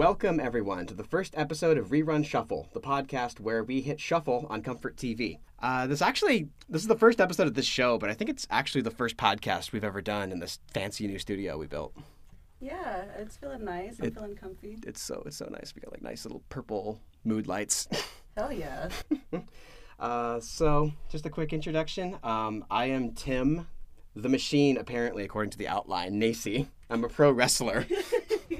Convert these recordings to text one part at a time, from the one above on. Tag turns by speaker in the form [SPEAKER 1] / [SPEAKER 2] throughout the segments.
[SPEAKER 1] Welcome, everyone, to the first episode of Rerun Shuffle, the podcast where we hit shuffle on Comfort TV. Uh, this actually, this is the first episode of this show, but I think it's actually the first podcast we've ever done in this fancy new studio we built.
[SPEAKER 2] Yeah, it's feeling nice. I'm
[SPEAKER 1] It-
[SPEAKER 2] feeling comfy.
[SPEAKER 1] It's so it's so nice. We got like nice little purple mood lights.
[SPEAKER 2] Hell yeah.
[SPEAKER 1] Uh, so, just a quick introduction. Um, I am Tim, the machine, apparently, according to the outline, Nacey. I'm a pro wrestler.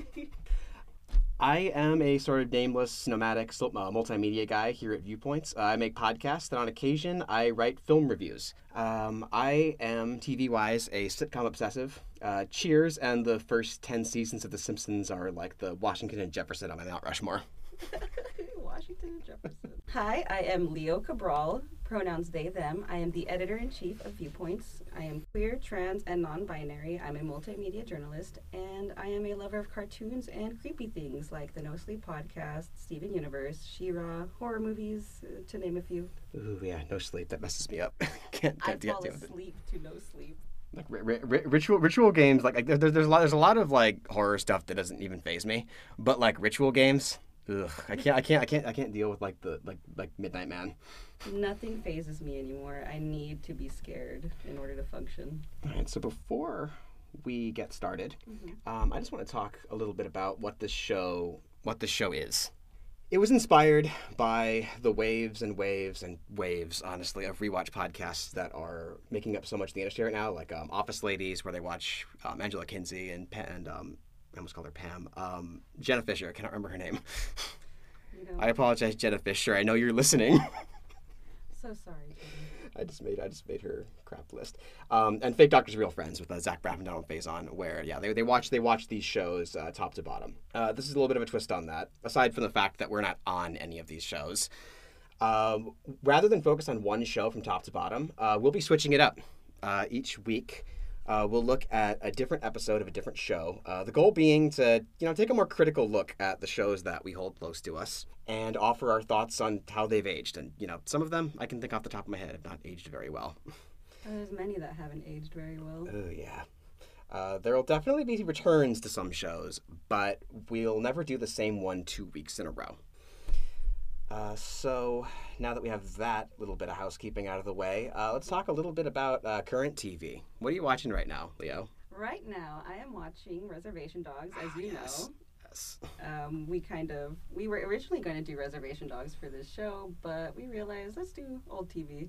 [SPEAKER 1] I am a sort of nameless, nomadic, uh, multimedia guy here at Viewpoints. Uh, I make podcasts, and on occasion, I write film reviews. Um, I am, TV wise, a sitcom obsessive. Uh, Cheers and the first 10 seasons of The Simpsons are like the Washington and Jefferson on my Mount Rushmore.
[SPEAKER 2] Washington and Jefferson. Hi, I am Leo Cabral, pronouns they, them. I am the editor in chief of Viewpoints. I am queer, trans, and non binary. I'm a multimedia journalist, and I am a lover of cartoons and creepy things like the No Sleep podcast, Steven Universe, She Ra, horror movies, uh, to name a few.
[SPEAKER 1] Ooh, yeah, no sleep. That messes me up. can't
[SPEAKER 2] I
[SPEAKER 1] can't deal
[SPEAKER 2] fall
[SPEAKER 1] deal with it.
[SPEAKER 2] asleep to no sleep.
[SPEAKER 1] like ri- ri- ri- ritual ritual games like, like there, there's a lot there's a lot of like horror stuff that doesn't even phase me but like ritual games ugh, I can't I can't I can't I can't deal with like the like like Midnight Man.
[SPEAKER 2] Nothing phases me anymore. I need to be scared in order to function.
[SPEAKER 1] All right, so before we get started, um, I just want to talk a little bit about what this show what this show is. It was inspired by the waves and waves and waves, honestly, of rewatch podcasts that are making up so much of the industry right now, like um, Office Ladies, where they watch um, Angela Kinsey and Pa- and um, I almost called her Pam, um, Jenna Fischer. I cannot remember her name.
[SPEAKER 2] You know,
[SPEAKER 1] I apologize, Jenna Fischer. I know you're listening.
[SPEAKER 2] so sorry.
[SPEAKER 1] I just made I just made her crap list. Um, and fake doctors, real friends with uh, Zach Braff and Donald Faison, where yeah they, they watch they watch these shows uh, top to bottom. Uh, this is a little bit of a twist on that. Aside from the fact that we're not on any of these shows, um, rather than focus on one show from top to bottom, uh, we'll be switching it up uh, each week. Uh, we'll look at a different episode of a different show. Uh, the goal being to, you know, take a more critical look at the shows that we hold close to us and offer our thoughts on how they've aged. And you know, some of them I can think off the top of my head have not aged very well.
[SPEAKER 2] Oh, there's many that haven't aged very well.
[SPEAKER 1] Oh yeah. Uh, there will definitely be returns to some shows, but we'll never do the same one two weeks in a row. Uh, so now that we have that little bit of housekeeping out of the way, uh, let's talk a little bit about uh, current TV. What are you watching right now, Leo?
[SPEAKER 2] Right now, I am watching Reservation Dogs, as you
[SPEAKER 1] yes.
[SPEAKER 2] know.
[SPEAKER 1] Yes.
[SPEAKER 2] Um, we kind of we were originally going to do Reservation Dogs for this show, but we realized let's do old TV.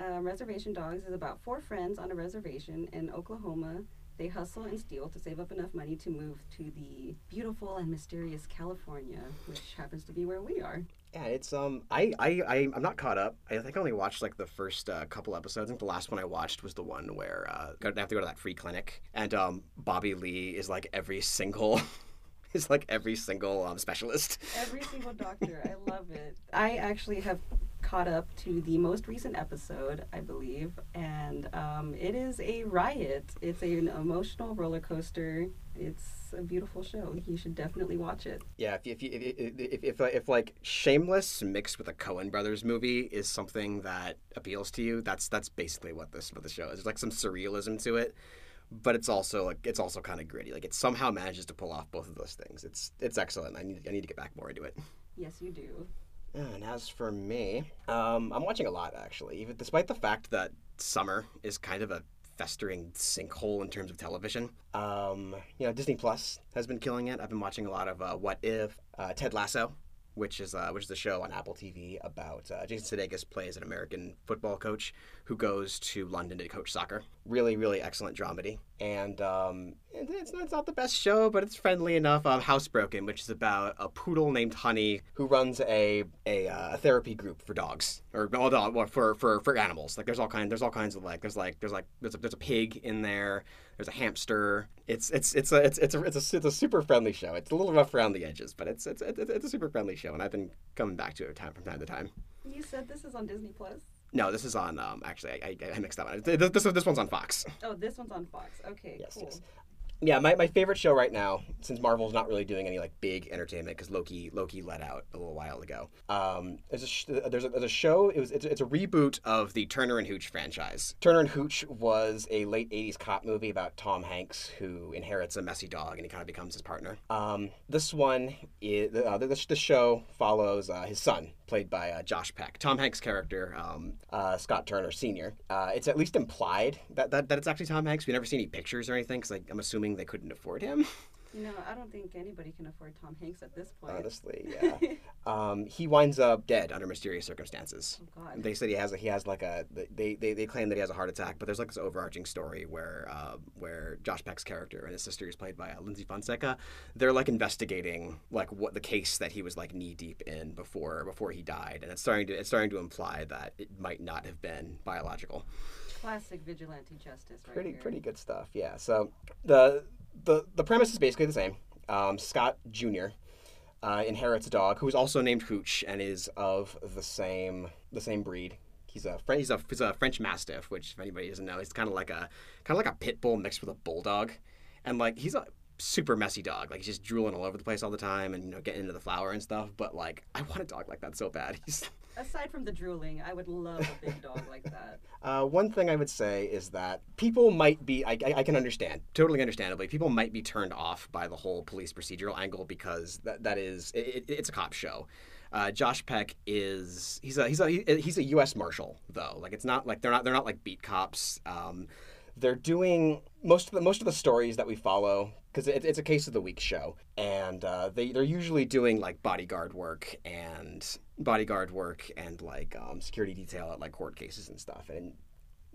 [SPEAKER 2] Um, reservation Dogs is about four friends on a reservation in Oklahoma. They hustle and steal to save up enough money to move to the beautiful and mysterious California, which happens to be where we are.
[SPEAKER 1] Yeah, it's um, I I I'm not caught up. I think I only watched like the first uh, couple episodes. I think the last one I watched was the one where uh, they have to go to that free clinic, and um, Bobby Lee is like every single, is like every single um specialist.
[SPEAKER 2] Every single doctor. I love it. I actually have caught up to the most recent episode, I believe, and um, it is a riot. It's an emotional roller coaster. It's beautiful show. You should definitely watch it.
[SPEAKER 1] Yeah, if if you- if if, if, if, if like Shameless mixed with a Coen Brothers movie is something that appeals to you, that's that's basically what this what the show is. There's like some surrealism to it, but it's also like it's also kind of gritty. Like it somehow manages to pull off both of those things. It's it's excellent. I need I need to get back more into it.
[SPEAKER 2] Yes, you do.
[SPEAKER 1] And as for me, um, I'm watching a lot actually, even despite the fact that summer is kind of a festering sinkhole in terms of television. Um, you know, Disney Plus has been killing it. I've been watching a lot of uh, What If, uh, Ted Lasso, which is uh, which is a show on Apple TV about uh, Jason Sudeikis plays an American football coach who goes to London to coach soccer. Really, really excellent dramedy. And um, it's, it's not the best show, but it's friendly enough. Um, Housebroken, which is about a poodle named Honey who runs a a, uh, therapy group for dogs or dog, well, for for for animals. Like there's all kind there's all kinds of like there's like there's like there's a, there's a pig in there. There's a hamster. It's it's it's a it's it's a, it's a it's a super friendly show. It's a little rough around the edges, but it's it's it's, it's a super friendly show, and I've been coming back to it time from time to time.
[SPEAKER 2] You said this is on Disney Plus.
[SPEAKER 1] No, this is on. Um, actually, I, I, I mixed that one. This, this this one's on Fox.
[SPEAKER 2] Oh, this one's on Fox. Okay,
[SPEAKER 1] Yes,
[SPEAKER 2] cool.
[SPEAKER 1] yes. Yeah, my, my favorite show right now, since Marvel's not really doing any like big entertainment because Loki Loki let out a little while ago. Um, there's a sh- there's a, there's a show. It was it's, it's a reboot of the Turner and Hooch franchise. Turner and Hooch was a late '80s cop movie about Tom Hanks who inherits a messy dog and he kind of becomes his partner. Um, this one is uh, the, the, the show follows uh, his son, played by uh, Josh Peck. Tom Hanks' character, um, uh, Scott Turner Sr. Uh, it's at least implied that, that, that it's actually Tom Hanks. We never see any pictures or anything because like, I'm assuming they couldn't afford him.
[SPEAKER 2] You know, I don't think anybody can afford Tom Hanks at this point.
[SPEAKER 1] Honestly, yeah. um, he winds up dead under mysterious circumstances.
[SPEAKER 2] Oh God.
[SPEAKER 1] They said he has a, he has like a they, they they claim that he has a heart attack, but there's like this overarching story where uh, where Josh Peck's character and his sister is played by uh, Lyndsy Fonseca. They're like investigating like what the case that he was like knee deep in before before he died, and it's starting to it's starting to imply that it might not have been biological.
[SPEAKER 2] Classic vigilante justice, right
[SPEAKER 1] pretty
[SPEAKER 2] here.
[SPEAKER 1] pretty good stuff. Yeah. So the the the premise is basically the same. Um, Scott Jr. Uh, inherits a dog who is also named Hooch and is of the same the same breed. He's a French, he's a he's a French Mastiff, which if anybody doesn't know, he's kind of like a kind of like a pit bull mixed with a bulldog, and like he's a super messy dog. Like he's just drooling all over the place all the time, and you know getting into the flour and stuff. But like I want a dog like that so bad. He's
[SPEAKER 2] Aside from the drooling, I would love a big dog like that.
[SPEAKER 1] Uh, one thing I would say is that people might be, I, I, I can understand, totally understandably, people might be turned off by the whole police procedural angle because that, that is, it, it's a cop show. Uh, Josh Peck is he's a he's a he's a U.S. Marshal though. Like it's not like they're not they're not like beat cops. Um, they're doing most of the most of the stories that we follow because it, it's a case of the week show, and uh, they they're usually doing like bodyguard work and bodyguard work and like um, security detail at like court cases and stuff, and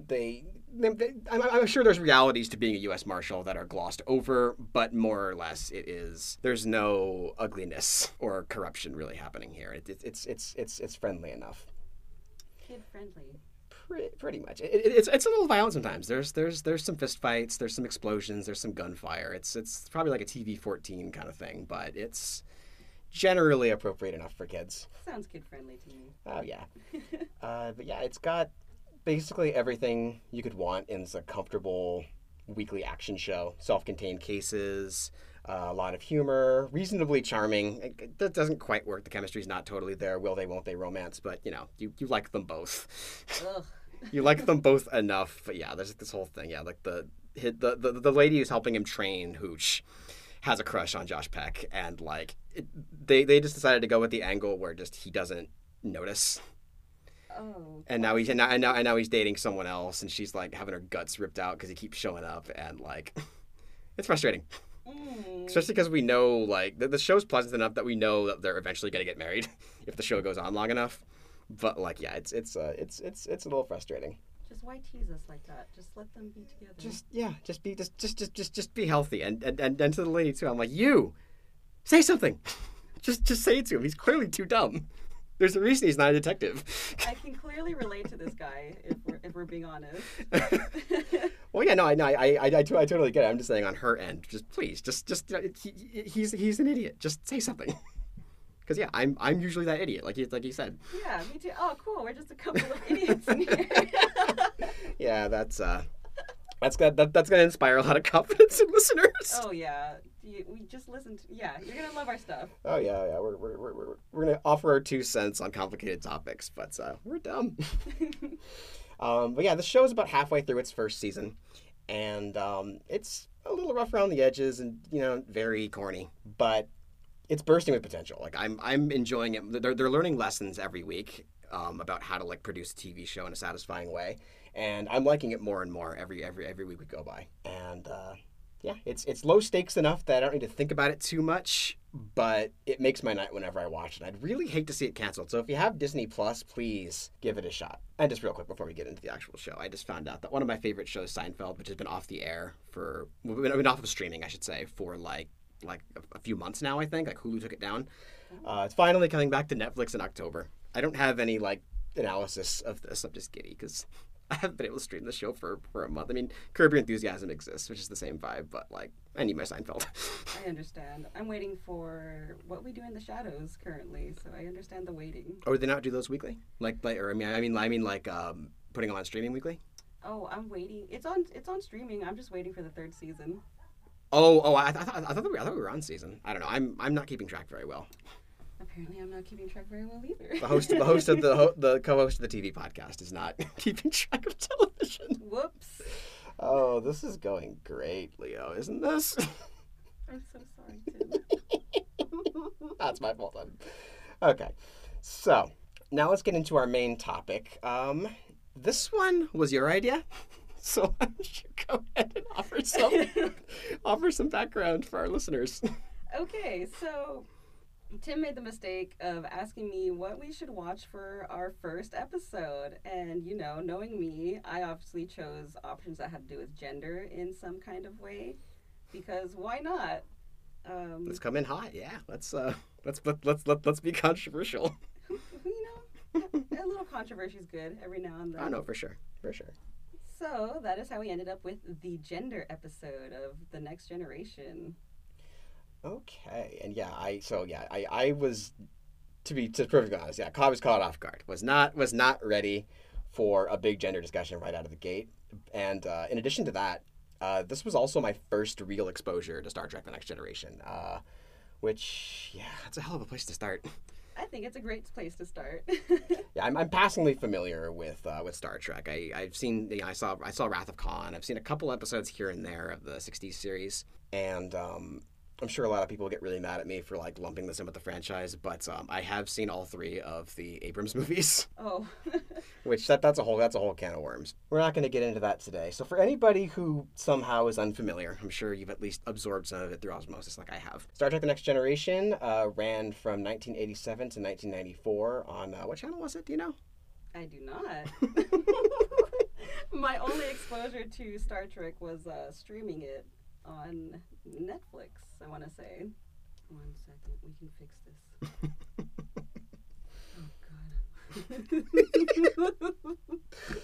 [SPEAKER 1] they, they, they I'm, I'm sure there's realities to being a U.S. Marshal that are glossed over, but more or less it is. There's no ugliness or corruption really happening here. It, it, it's it's it's it's friendly enough.
[SPEAKER 2] Kid friendly.
[SPEAKER 1] Pretty, pretty much. It, it, it's it's a little violent sometimes. There's there's there's some fist fights. There's some explosions. There's some gunfire. It's it's probably like a TV 14 kind of thing, but it's generally appropriate enough for kids.
[SPEAKER 2] Sounds kid friendly to me.
[SPEAKER 1] Oh yeah. uh, but yeah, it's got basically everything you could want in a comfortable weekly action show. Self-contained cases, uh, a lot of humor, reasonably charming. That doesn't quite work. The chemistry's not totally there. Will they? Won't they? Romance, but you know, you, you like them both. You like them both enough. But yeah, there's this whole thing. Yeah, like the the the, the lady who's helping him train Hooch has a crush on Josh Peck, and like it, they they just decided to go with the angle where just he doesn't notice,
[SPEAKER 2] Oh.
[SPEAKER 1] and now he's and now and now, and now he's dating someone else, and she's like having her guts ripped out because he keeps showing up, and like it's frustrating,
[SPEAKER 2] Mm.
[SPEAKER 1] especially because we know like the, the show's pleasant enough that we know that they're eventually gonna get married if the show goes on long enough. But like, yeah, it's it's uh, it's it's it's a little frustrating.
[SPEAKER 2] Just why tease us like that? Just let them be together.
[SPEAKER 1] just yeah, just be just just just just just be healthy. And and and, and to the lady too, I'm like, you say something. just just say it to him. He's clearly too dumb. There's a reason he's not a detective.
[SPEAKER 2] I can clearly relate to this guy if we're, if we're being honest.
[SPEAKER 1] well, yeah, no, I, no, I, I, I, I totally get it. I'm just saying on her end, just please, just, just, uh, he, he's, he's an idiot. Just say something. Because yeah, I'm, I'm usually that idiot, like you, like you said.
[SPEAKER 2] yeah, me too. Oh, cool. We're just a couple of idiots in here.
[SPEAKER 1] Yeah, that's, uh, that's that, that, that's gonna inspire a lot of confidence in listeners.
[SPEAKER 2] oh yeah, you, we just listened. To, yeah, you're gonna love our stuff.
[SPEAKER 1] Oh yeah, yeah. We're we're, we're, we're, we're gonna offer our two cents on complicated topics, but uh, we're dumb. um, but yeah, the show is about halfway through its first season, and um, it's a little rough around the edges and you know very corny, but it's bursting with potential. Like I'm I'm enjoying it. They're they're learning lessons every week um, about how to like produce a TV show in a satisfying way, and I'm liking it more and more every every every week we go by. And uh, yeah, it's it's low stakes enough that I don't need to think about it too much, but it makes my night whenever I watch it. I'd really hate to see it canceled. So if you have Disney Plus, please give it a shot. And just real quick before we get into the actual show, I just found out that one of my favorite shows, Seinfeld, which has been off the air for been off of streaming, I should say, for like like a, a few months now. I think like Hulu took it down. Uh, it's finally coming back to Netflix in October. I don't have any like analysis of this. I'm just giddy because I haven't been able to stream the show for, for a month. I mean, Curb Your Enthusiasm exists, which is the same vibe, but like I need my Seinfeld.
[SPEAKER 2] I understand. I'm waiting for what we do in the shadows currently, so I understand the waiting.
[SPEAKER 1] or would they not do those weekly? Like, like, or I mean, I mean, I mean, like, um, putting them on streaming weekly.
[SPEAKER 2] Oh, I'm waiting. It's on. It's on streaming. I'm just waiting for the third season.
[SPEAKER 1] Oh, oh, I, I, thought, I thought we I thought we were on season. I don't know. I'm I'm not keeping track very well.
[SPEAKER 2] Apparently, I'm not keeping track very well either.
[SPEAKER 1] The host, the host of the ho- the co-host of the TV podcast is not keeping track of television.
[SPEAKER 2] Whoops.
[SPEAKER 1] Oh, this is going great, Leo, isn't this?
[SPEAKER 2] I'm so sorry, Tim.
[SPEAKER 1] That's my fault. Then. Okay, so now let's get into our main topic. Um, this one was your idea, so why don't you go ahead and offer some offer some background for our listeners.
[SPEAKER 2] okay, so Tim made the mistake of asking me what we should watch for our first episode. And, you know, knowing me, I obviously chose options that had to do with gender in some kind of way. Because why not? Um,
[SPEAKER 1] Let's come in hot, yeah. Let's uh, let's let, let's let, let's be controversial.
[SPEAKER 2] you know, a little controversy is good every now and then.
[SPEAKER 1] I know for sure, for sure.
[SPEAKER 2] So that is how we ended up with the gender episode of The Next Generation.
[SPEAKER 1] Okay, and yeah, I so yeah, I I was to be to be perfectly honest, yeah, I was caught off guard. Was not was not ready for a big gender discussion right out of the gate. And uh, in addition to that, uh, this was also my first real exposure to Star Trek: The Next Generation, uh, which yeah, it's a hell of a place to start.
[SPEAKER 2] I think it's a great place to start.
[SPEAKER 1] Yeah, I'm, I'm passingly familiar with uh, with Star Trek. I I've seen you know, I saw I saw Wrath of Khan. I've seen a couple episodes here and there of the '60s series, and um, I'm sure a lot of people get really mad at me for like lumping this in with the franchise. But um, I have seen all three of the Abrams movies,
[SPEAKER 2] oh,
[SPEAKER 1] which that that's a whole that's a whole can of worms. We're not going to get into that today. So for anybody who somehow is unfamiliar, I'm sure you've at least absorbed some of it through osmosis, like I have. Star Trek: The Next Generation uh, ran from 1987 to 1994 on uh, what channel was it? Do you know?
[SPEAKER 2] I do not. My only exposure to Star Trek was uh, streaming it on Netflix, I want to say. One second, we can fix this. oh, God.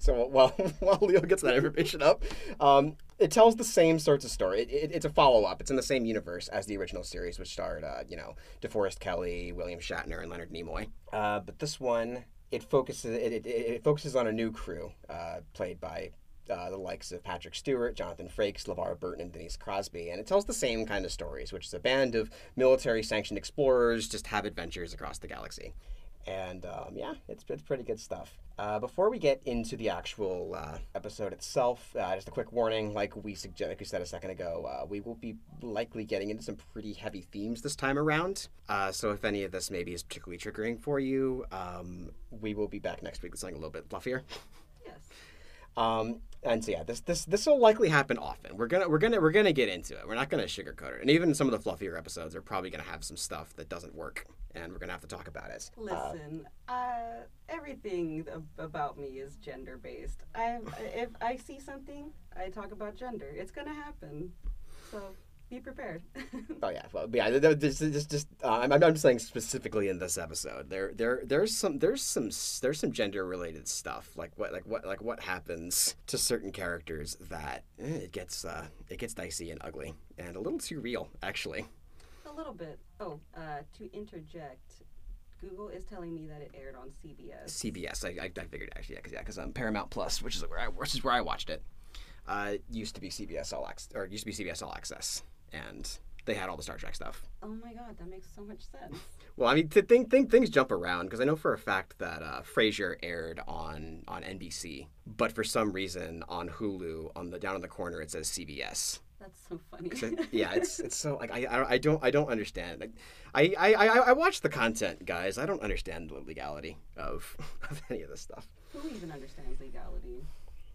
[SPEAKER 1] So while while Leo gets that information up, um, it tells the same sorts of story. It, it, it's a follow up. It's in the same universe as the original series, which starred uh, you know DeForest Kelley, William Shatner, and Leonard Nimoy. Uh, but this one it focuses it, it, it focuses on a new crew uh, played by. Uh, the likes of Patrick Stewart, Jonathan Frakes, LeVar Burton, and Denise Crosby. And it tells the same kind of stories, which is a band of military sanctioned explorers just have adventures across the galaxy. And um, yeah, it's, it's pretty good stuff. Uh, before we get into the actual uh, episode itself, uh, just a quick warning: like we suggest, like we said a second ago, uh, we will be likely getting into some pretty heavy themes this time around. Uh, so if any of this maybe is particularly triggering for you, um, we will be back next week with something a little bit fluffier. Um, and so yeah, this this this will likely happen often. We're gonna we're gonna we're gonna get into it. We're not gonna sugarcoat it. And even some of the fluffier episodes are probably gonna have some stuff that doesn't work, and we're gonna have to talk about it. Uh,
[SPEAKER 2] Listen, uh, everything about me is gender based. I if I see something, I talk about gender. It's gonna happen. So be prepared.
[SPEAKER 1] Oh yeah, well, yeah. th- th- This is just, just uh, I'm, I'm saying specifically in this episode, there, there, there's some, there's some, there's some gender related stuff, like what, like what, like what happens to certain characters that eh, it gets, uh, it gets dicey and ugly and a little too real, actually.
[SPEAKER 2] A little bit. Oh, uh, to interject, Google is telling me that it aired on CBS.
[SPEAKER 1] CBS, I, I, I figured actually, yeah, because yeah, 'cause, um, Paramount Plus, which is where I, which is where I watched it, uh, used to be CBS All Access, or it used to be CBS All Access, and they had all the Star Trek stuff.
[SPEAKER 2] Oh my god, that makes so much sense.
[SPEAKER 1] Well, I mean, th- think, think things jump around because I know for a fact that uh, Frasier aired on on NBC, but for some reason on Hulu, on the down in the corner it says CBS.
[SPEAKER 2] That's so funny.
[SPEAKER 1] So, yeah, it's it's so like I, I, I don't I don't understand. Like, I, I I I watch the content, guys. I don't understand the legality of of any of this stuff.
[SPEAKER 2] Who even understands legality?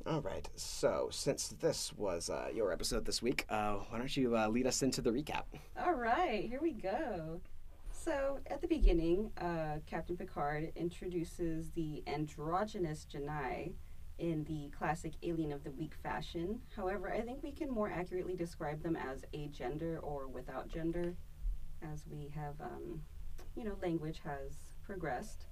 [SPEAKER 1] All right, so since this was uh, your episode this week, uh, why don't you uh, lead us into the recap?
[SPEAKER 2] All right, here we go. So, at the beginning, uh, Captain Picard introduces the androgynous J'naii in the classic Alien of the Week fashion. However, I think we can more accurately describe them as agender or without gender, as we have, um, you know, language has progressed.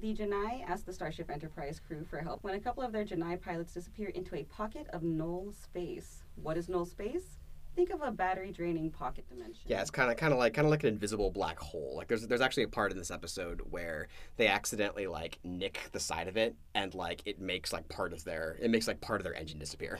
[SPEAKER 2] The J'naii ask the Starship Enterprise crew for help when a couple of their J'naii pilots disappear into a pocket of null space. What is null space? Think of a battery draining pocket dimension.
[SPEAKER 1] Yeah, it's kind of kind of like kind of like an invisible black hole. Like there's there's actually a part in this episode where they accidentally like nick the side of it and like it makes like part of their it makes like part of their engine disappear.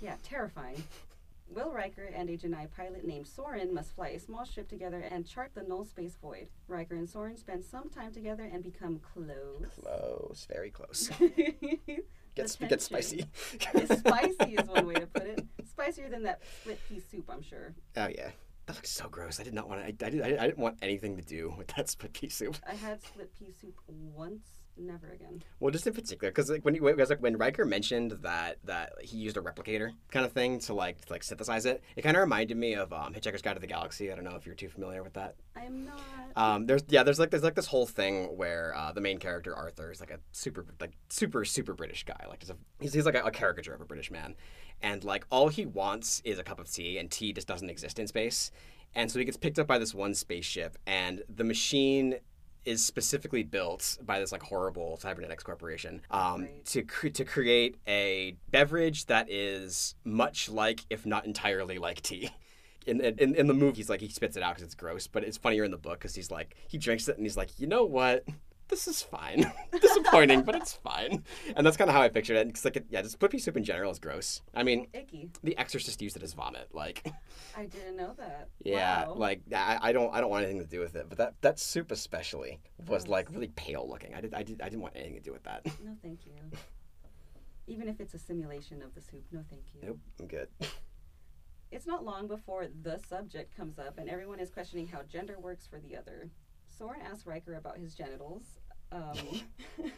[SPEAKER 2] Yeah, terrifying. Will Riker and a J'naii pilot named Soren must fly a small ship together and chart the null space void. Riker and Soren spend some time together and become close.
[SPEAKER 1] Close, very close. Gets gets spicy.
[SPEAKER 2] Spicy is one way to put it. Spicier than that split pea soup, I'm sure.
[SPEAKER 1] Oh yeah, that looks so gross. I did not want to. I, I, did, I, didn't want anything to do with that split pea soup.
[SPEAKER 2] I had split pea soup once, never again.
[SPEAKER 1] Well, just in particular, because like when you, guys like when Riker mentioned that that he used a replicator kind of thing to like to, like synthesize it, it kind of reminded me of um, Hitchhiker's Guide to the Galaxy. I don't know if you're too familiar with that.
[SPEAKER 2] I am not.
[SPEAKER 1] Um, there's yeah, there's like there's like this whole thing where uh, the main character Arthur is like a super like super super British guy. Like a, he's, he's like a, a caricature of a British man, and like all he wants is a cup of tea, and tea just doesn't exist in space. And so he gets picked up by this one spaceship, and the machine is specifically built by this like horrible cybernetics corporation um,
[SPEAKER 2] Right.
[SPEAKER 1] to cre- to create a beverage that is much like, if not entirely like tea. In, in, in the movie, he's like he spits it out because it's gross, but it's funnier in the book because he's like he drinks it and he's like, you know what, this is fine. Disappointing, but it's fine. And that's kind of how I pictured it. Because like, yeah, just pea soup in general is gross. I mean,
[SPEAKER 2] Icky.
[SPEAKER 1] The Exorcist used it as vomit. Like,
[SPEAKER 2] I didn't know that.
[SPEAKER 1] yeah,
[SPEAKER 2] Wow.
[SPEAKER 1] like I, I don't I don't want anything to do with it. But that that soup especially was
[SPEAKER 2] Gross.
[SPEAKER 1] like really pale looking. I did I did I didn't want anything to do with that.
[SPEAKER 2] No, thank you. Even if it's a simulation of the soup, no, thank you.
[SPEAKER 1] Nope, I'm good.
[SPEAKER 2] It's not long before the subject comes up, and everyone is questioning how gender works for the other. Soren asks Riker about his genitals. Um,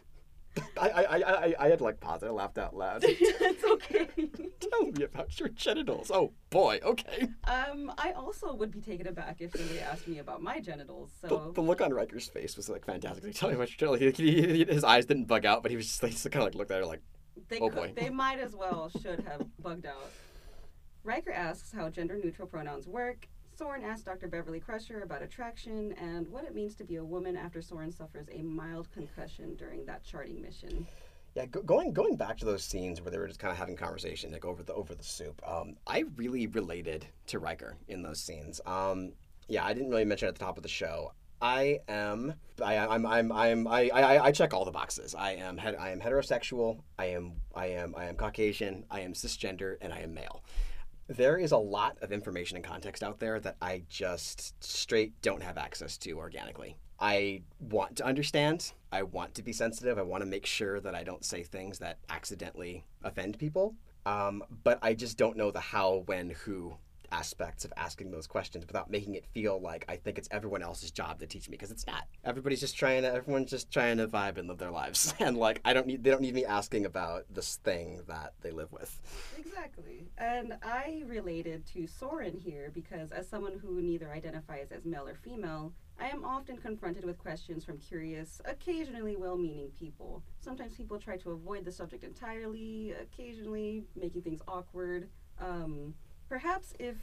[SPEAKER 1] I I, I, I, I had like pause. I laughed out loud.
[SPEAKER 2] it's okay.
[SPEAKER 1] Tell me about your genitals. Oh boy, okay.
[SPEAKER 2] Um, I also would be taken aback if somebody asked me about my genitals.
[SPEAKER 1] The,
[SPEAKER 2] So
[SPEAKER 1] the look on Riker's face was like fantastic. Like, Tell me about your genitals. He, he, he- his eyes didn't bug out, but he was just like kind of like looked at her like,
[SPEAKER 2] they
[SPEAKER 1] Oh,
[SPEAKER 2] could,
[SPEAKER 1] boy.
[SPEAKER 2] they might as well should have bugged out. Riker asks how gender neutral pronouns work. Soren asks Dr. Beverly Crusher about attraction and what it means to be a woman after Soren suffers a mild concussion during that charting mission.
[SPEAKER 1] Yeah, go, going going back to those scenes where they were just kind of having conversation, like over the over the soup. Um, I really related to Riker in those scenes. Um, yeah, I didn't really mention at the top of the show. I am I, I'm I'm I'm I, I I check all the boxes. I am I am heterosexual. I am I am I am Caucasian. I am cisgender, and I am male. There is a lot of information and context out there that I just straight don't have access to organically. I want to understand. I want to be sensitive. I want to make sure that I don't say things that accidentally offend people. Um, but I just don't know the how, when, who aspects of asking those questions without making it feel like I think it's everyone else's job to teach me because it's not. Everybody's just trying to. Everyone's just trying to vibe and live their lives, and like I don't need. They don't need me asking about this thing that they live with.
[SPEAKER 2] Exactly. And I related to Soren here because, as someone who neither identifies as male or female, I am often confronted with questions from curious, occasionally well meaning people. Sometimes people try to avoid the subject entirely, occasionally making things awkward. Um, perhaps if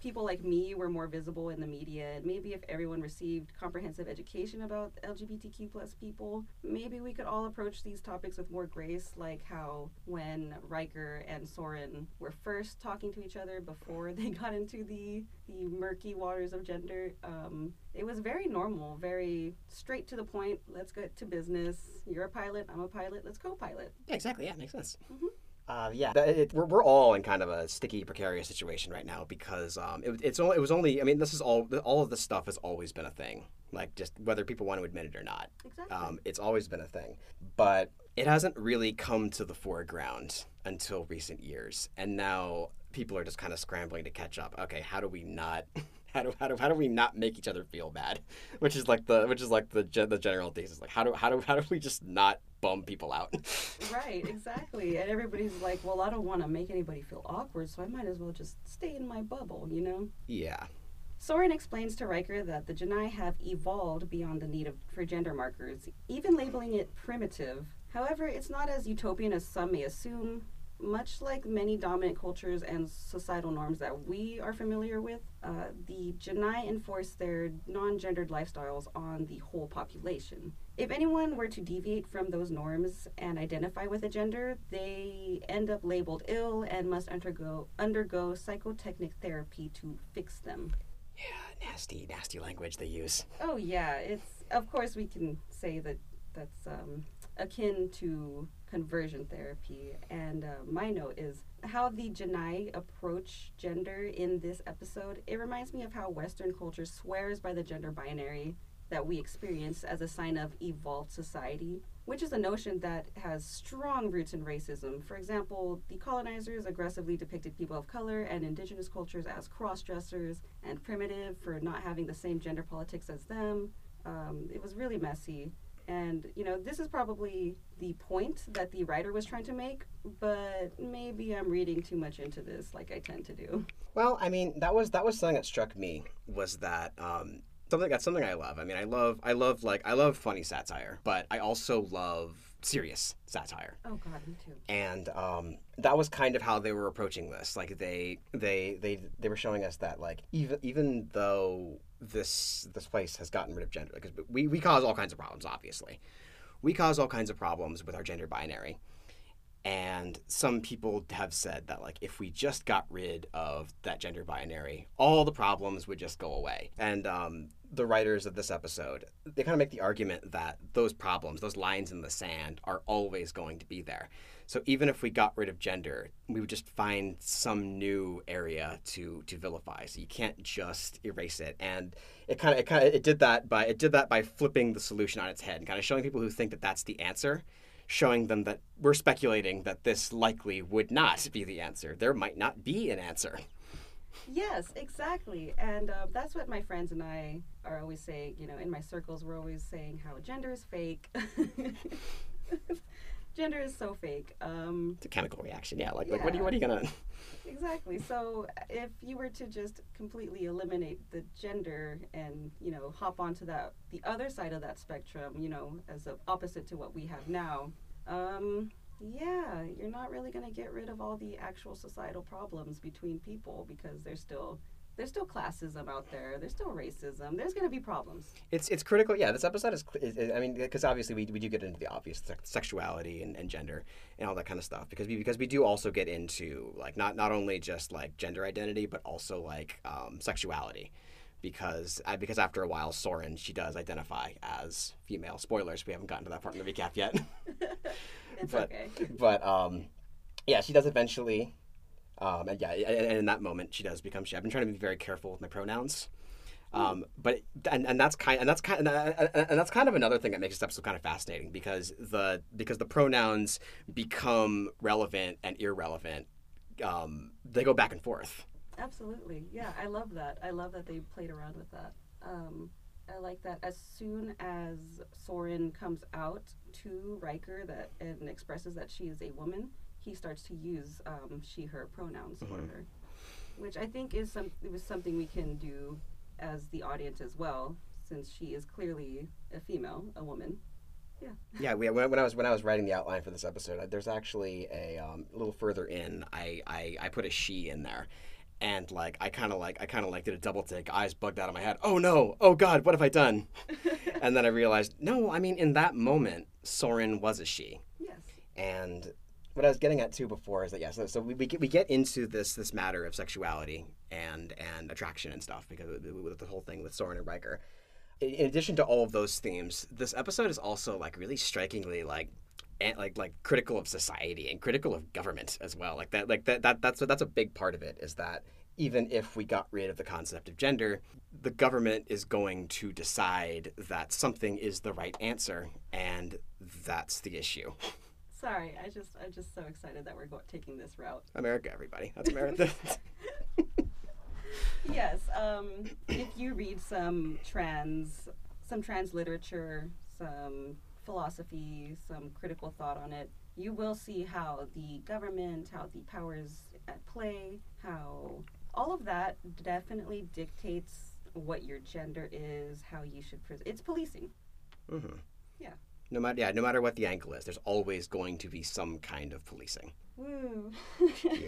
[SPEAKER 2] people like me were more visible in the media, and maybe if everyone received comprehensive education about LGBTQ plus people, maybe we could all approach these topics with more grace, like how when Riker and Soren were first talking to each other before they got into the the murky waters of gender, um, it was very normal, very straight to the point. Let's get to business. You're a pilot. I'm a pilot. Let's co-pilot.
[SPEAKER 1] Yeah, exactly. Yeah, makes sense.
[SPEAKER 2] Mhm.
[SPEAKER 1] Uh, yeah, that- it, we're, we're all in kind of a sticky, precarious situation right now because um, it, it's only, it was only. I mean, this is all. All of this stuff has always been a thing. Like just whether people want to admit it or not,
[SPEAKER 2] Exactly.
[SPEAKER 1] um, it's always been a thing. But it hasn't really come to the foreground until recent years, and now people are just kind of scrambling to catch up. Okay, how do we not? How do, how, do, how do we not make each other feel bad? Which is like the which is like the the general thesis. Like how do how do how do we just not bum people out?
[SPEAKER 2] Right, exactly. And everybody's like, well, I don't want to make anybody feel awkward, so I might as well just stay in my bubble, you know?
[SPEAKER 1] yeah.
[SPEAKER 2] Soren explains to Riker that the J'naii have evolved beyond the need of, for gender markers, even labeling it primitive. However, it's not as utopian as some may assume. Much like many dominant cultures and societal norms that we are familiar with, uh, the J'naii enforce their non gendered lifestyles on the whole population. If anyone were to deviate from those norms and identify with a gender, they end up labeled ill and must undergo, undergo psychotectic therapy to fix them.
[SPEAKER 1] Yeah, nasty, nasty language they use.
[SPEAKER 2] Oh yeah, it's of course we can say that that's um, akin to conversion therapy. And uh, my note is how the J'naii approach gender in this episode. It reminds me of how Western culture swears by the gender binary that we experience as a sign of evolved society, which is a notion that has strong roots in racism. For example, the colonizers aggressively depicted people of color and indigenous cultures as cross dressers and primitive for not having the same gender politics as them. Um, it was really messy. And, you know, this is probably the point that the writer was trying to make, but maybe I'm reading too much into this like I tend to do.
[SPEAKER 1] Well, I mean, that was that was something that struck me was that um, something that's something I love. I mean, I love I love like I love funny satire, but I also love serious satire.
[SPEAKER 2] Oh God, me too.
[SPEAKER 1] And um, that was kind of how they were approaching this. Like they they they they were showing us that like even even though this this place has gotten rid of gender because we we cause all kinds of problems obviously. We cause all kinds of problems with our gender binary. And some people have said that, like, if we just got rid of that gender binary, all the problems would just go away. And um, the writers of this episode, they kind of make the argument that those problems, those lines in the sand, are always going to be there. So even if we got rid of gender, we would just find some new area to to vilify. So you can't just erase it. And it kind of it kind of it did that by it did that by flipping the solution on its head and kind of showing people who think that that's the answer showing them that we're speculating that this likely would not be the answer. There might not be an answer.
[SPEAKER 2] Yes, exactly. And uh, that's what my friends and I are always saying. You know, in my circles, we're always saying how gender is fake. gender is so fake. Um,
[SPEAKER 1] it's a chemical reaction, yeah. Like, yeah. like what, are you, what are you gonna?
[SPEAKER 2] Exactly. So if you were to just completely eliminate the gender and you know hop onto that the other side of that spectrum, you know, as a opposite to what we have now, um, yeah, you're not really going to get rid of all the actual societal problems between people because there's still there's still classism out there. There's still racism. There's going to be problems.
[SPEAKER 1] It's it's critical. Yeah, this episode is. is I mean, because obviously we, we do get into the obvious sexuality and, and gender and all that kind of stuff because we because we do also get into like not not only just like gender identity but also like um, sexuality because uh, because after a while Soren she does identify as female. Spoilers, we haven't gotten to that part in the recap yet.
[SPEAKER 2] it's
[SPEAKER 1] but,
[SPEAKER 2] okay.
[SPEAKER 1] But um, yeah, she does eventually um, and yeah, and, in that moment, she does become she. I've been trying to be very careful with my pronouns. Hmm. Um, but and, and that's kind and that's kind and, and that's kind of another thing that makes this episode kind of fascinating because the because the pronouns become relevant and irrelevant. Um, they go back and forth.
[SPEAKER 2] Absolutely, yeah, I love that. I love that they played around with that. Um, I like that. As soon as Soren comes out to Riker that and expresses that she is a woman, he starts to use um, she her pronouns mm-hmm. for her, which I think is some it was something we can do as the audience as well, since she is clearly a female, a woman. Yeah.
[SPEAKER 1] Yeah. We, when, when I was when I was writing the outline for this episode, there's actually a um, little further in. I, I I put a she in there, and like I kind of like I kind of like did a double take. Eyes bugged out of my head. Oh no! Oh God! What have I done? and then I realized, no. I mean, in that moment, Soren was a she.
[SPEAKER 2] Yes.
[SPEAKER 1] And what I was getting at too before is that yeah, so, so we, we get, we get into this this matter of sexuality and and attraction and stuff because with the whole thing with Soren and Riker. In addition to all of those themes, this episode is also like really strikingly like and like like critical of society and critical of government as well. Like that like that, that that's that's a big part of it is that even if we got rid of the concept of gender, the government is going to decide that something is the right answer and that's the issue.
[SPEAKER 2] Sorry, I just I'm just so excited that we're go- taking this route.
[SPEAKER 1] America, everybody. That's America.
[SPEAKER 2] yes. Um, if you read some trans some trans literature, some philosophy, some critical thought on it, you will see how the government, how the powers at play, how all of that definitely dictates what your gender is, how you should present. It's policing.
[SPEAKER 1] Mm-hmm.
[SPEAKER 2] Yeah.
[SPEAKER 1] No matter yeah, no matter what the angle is, there's always going to be some kind of policing.
[SPEAKER 2] Woo.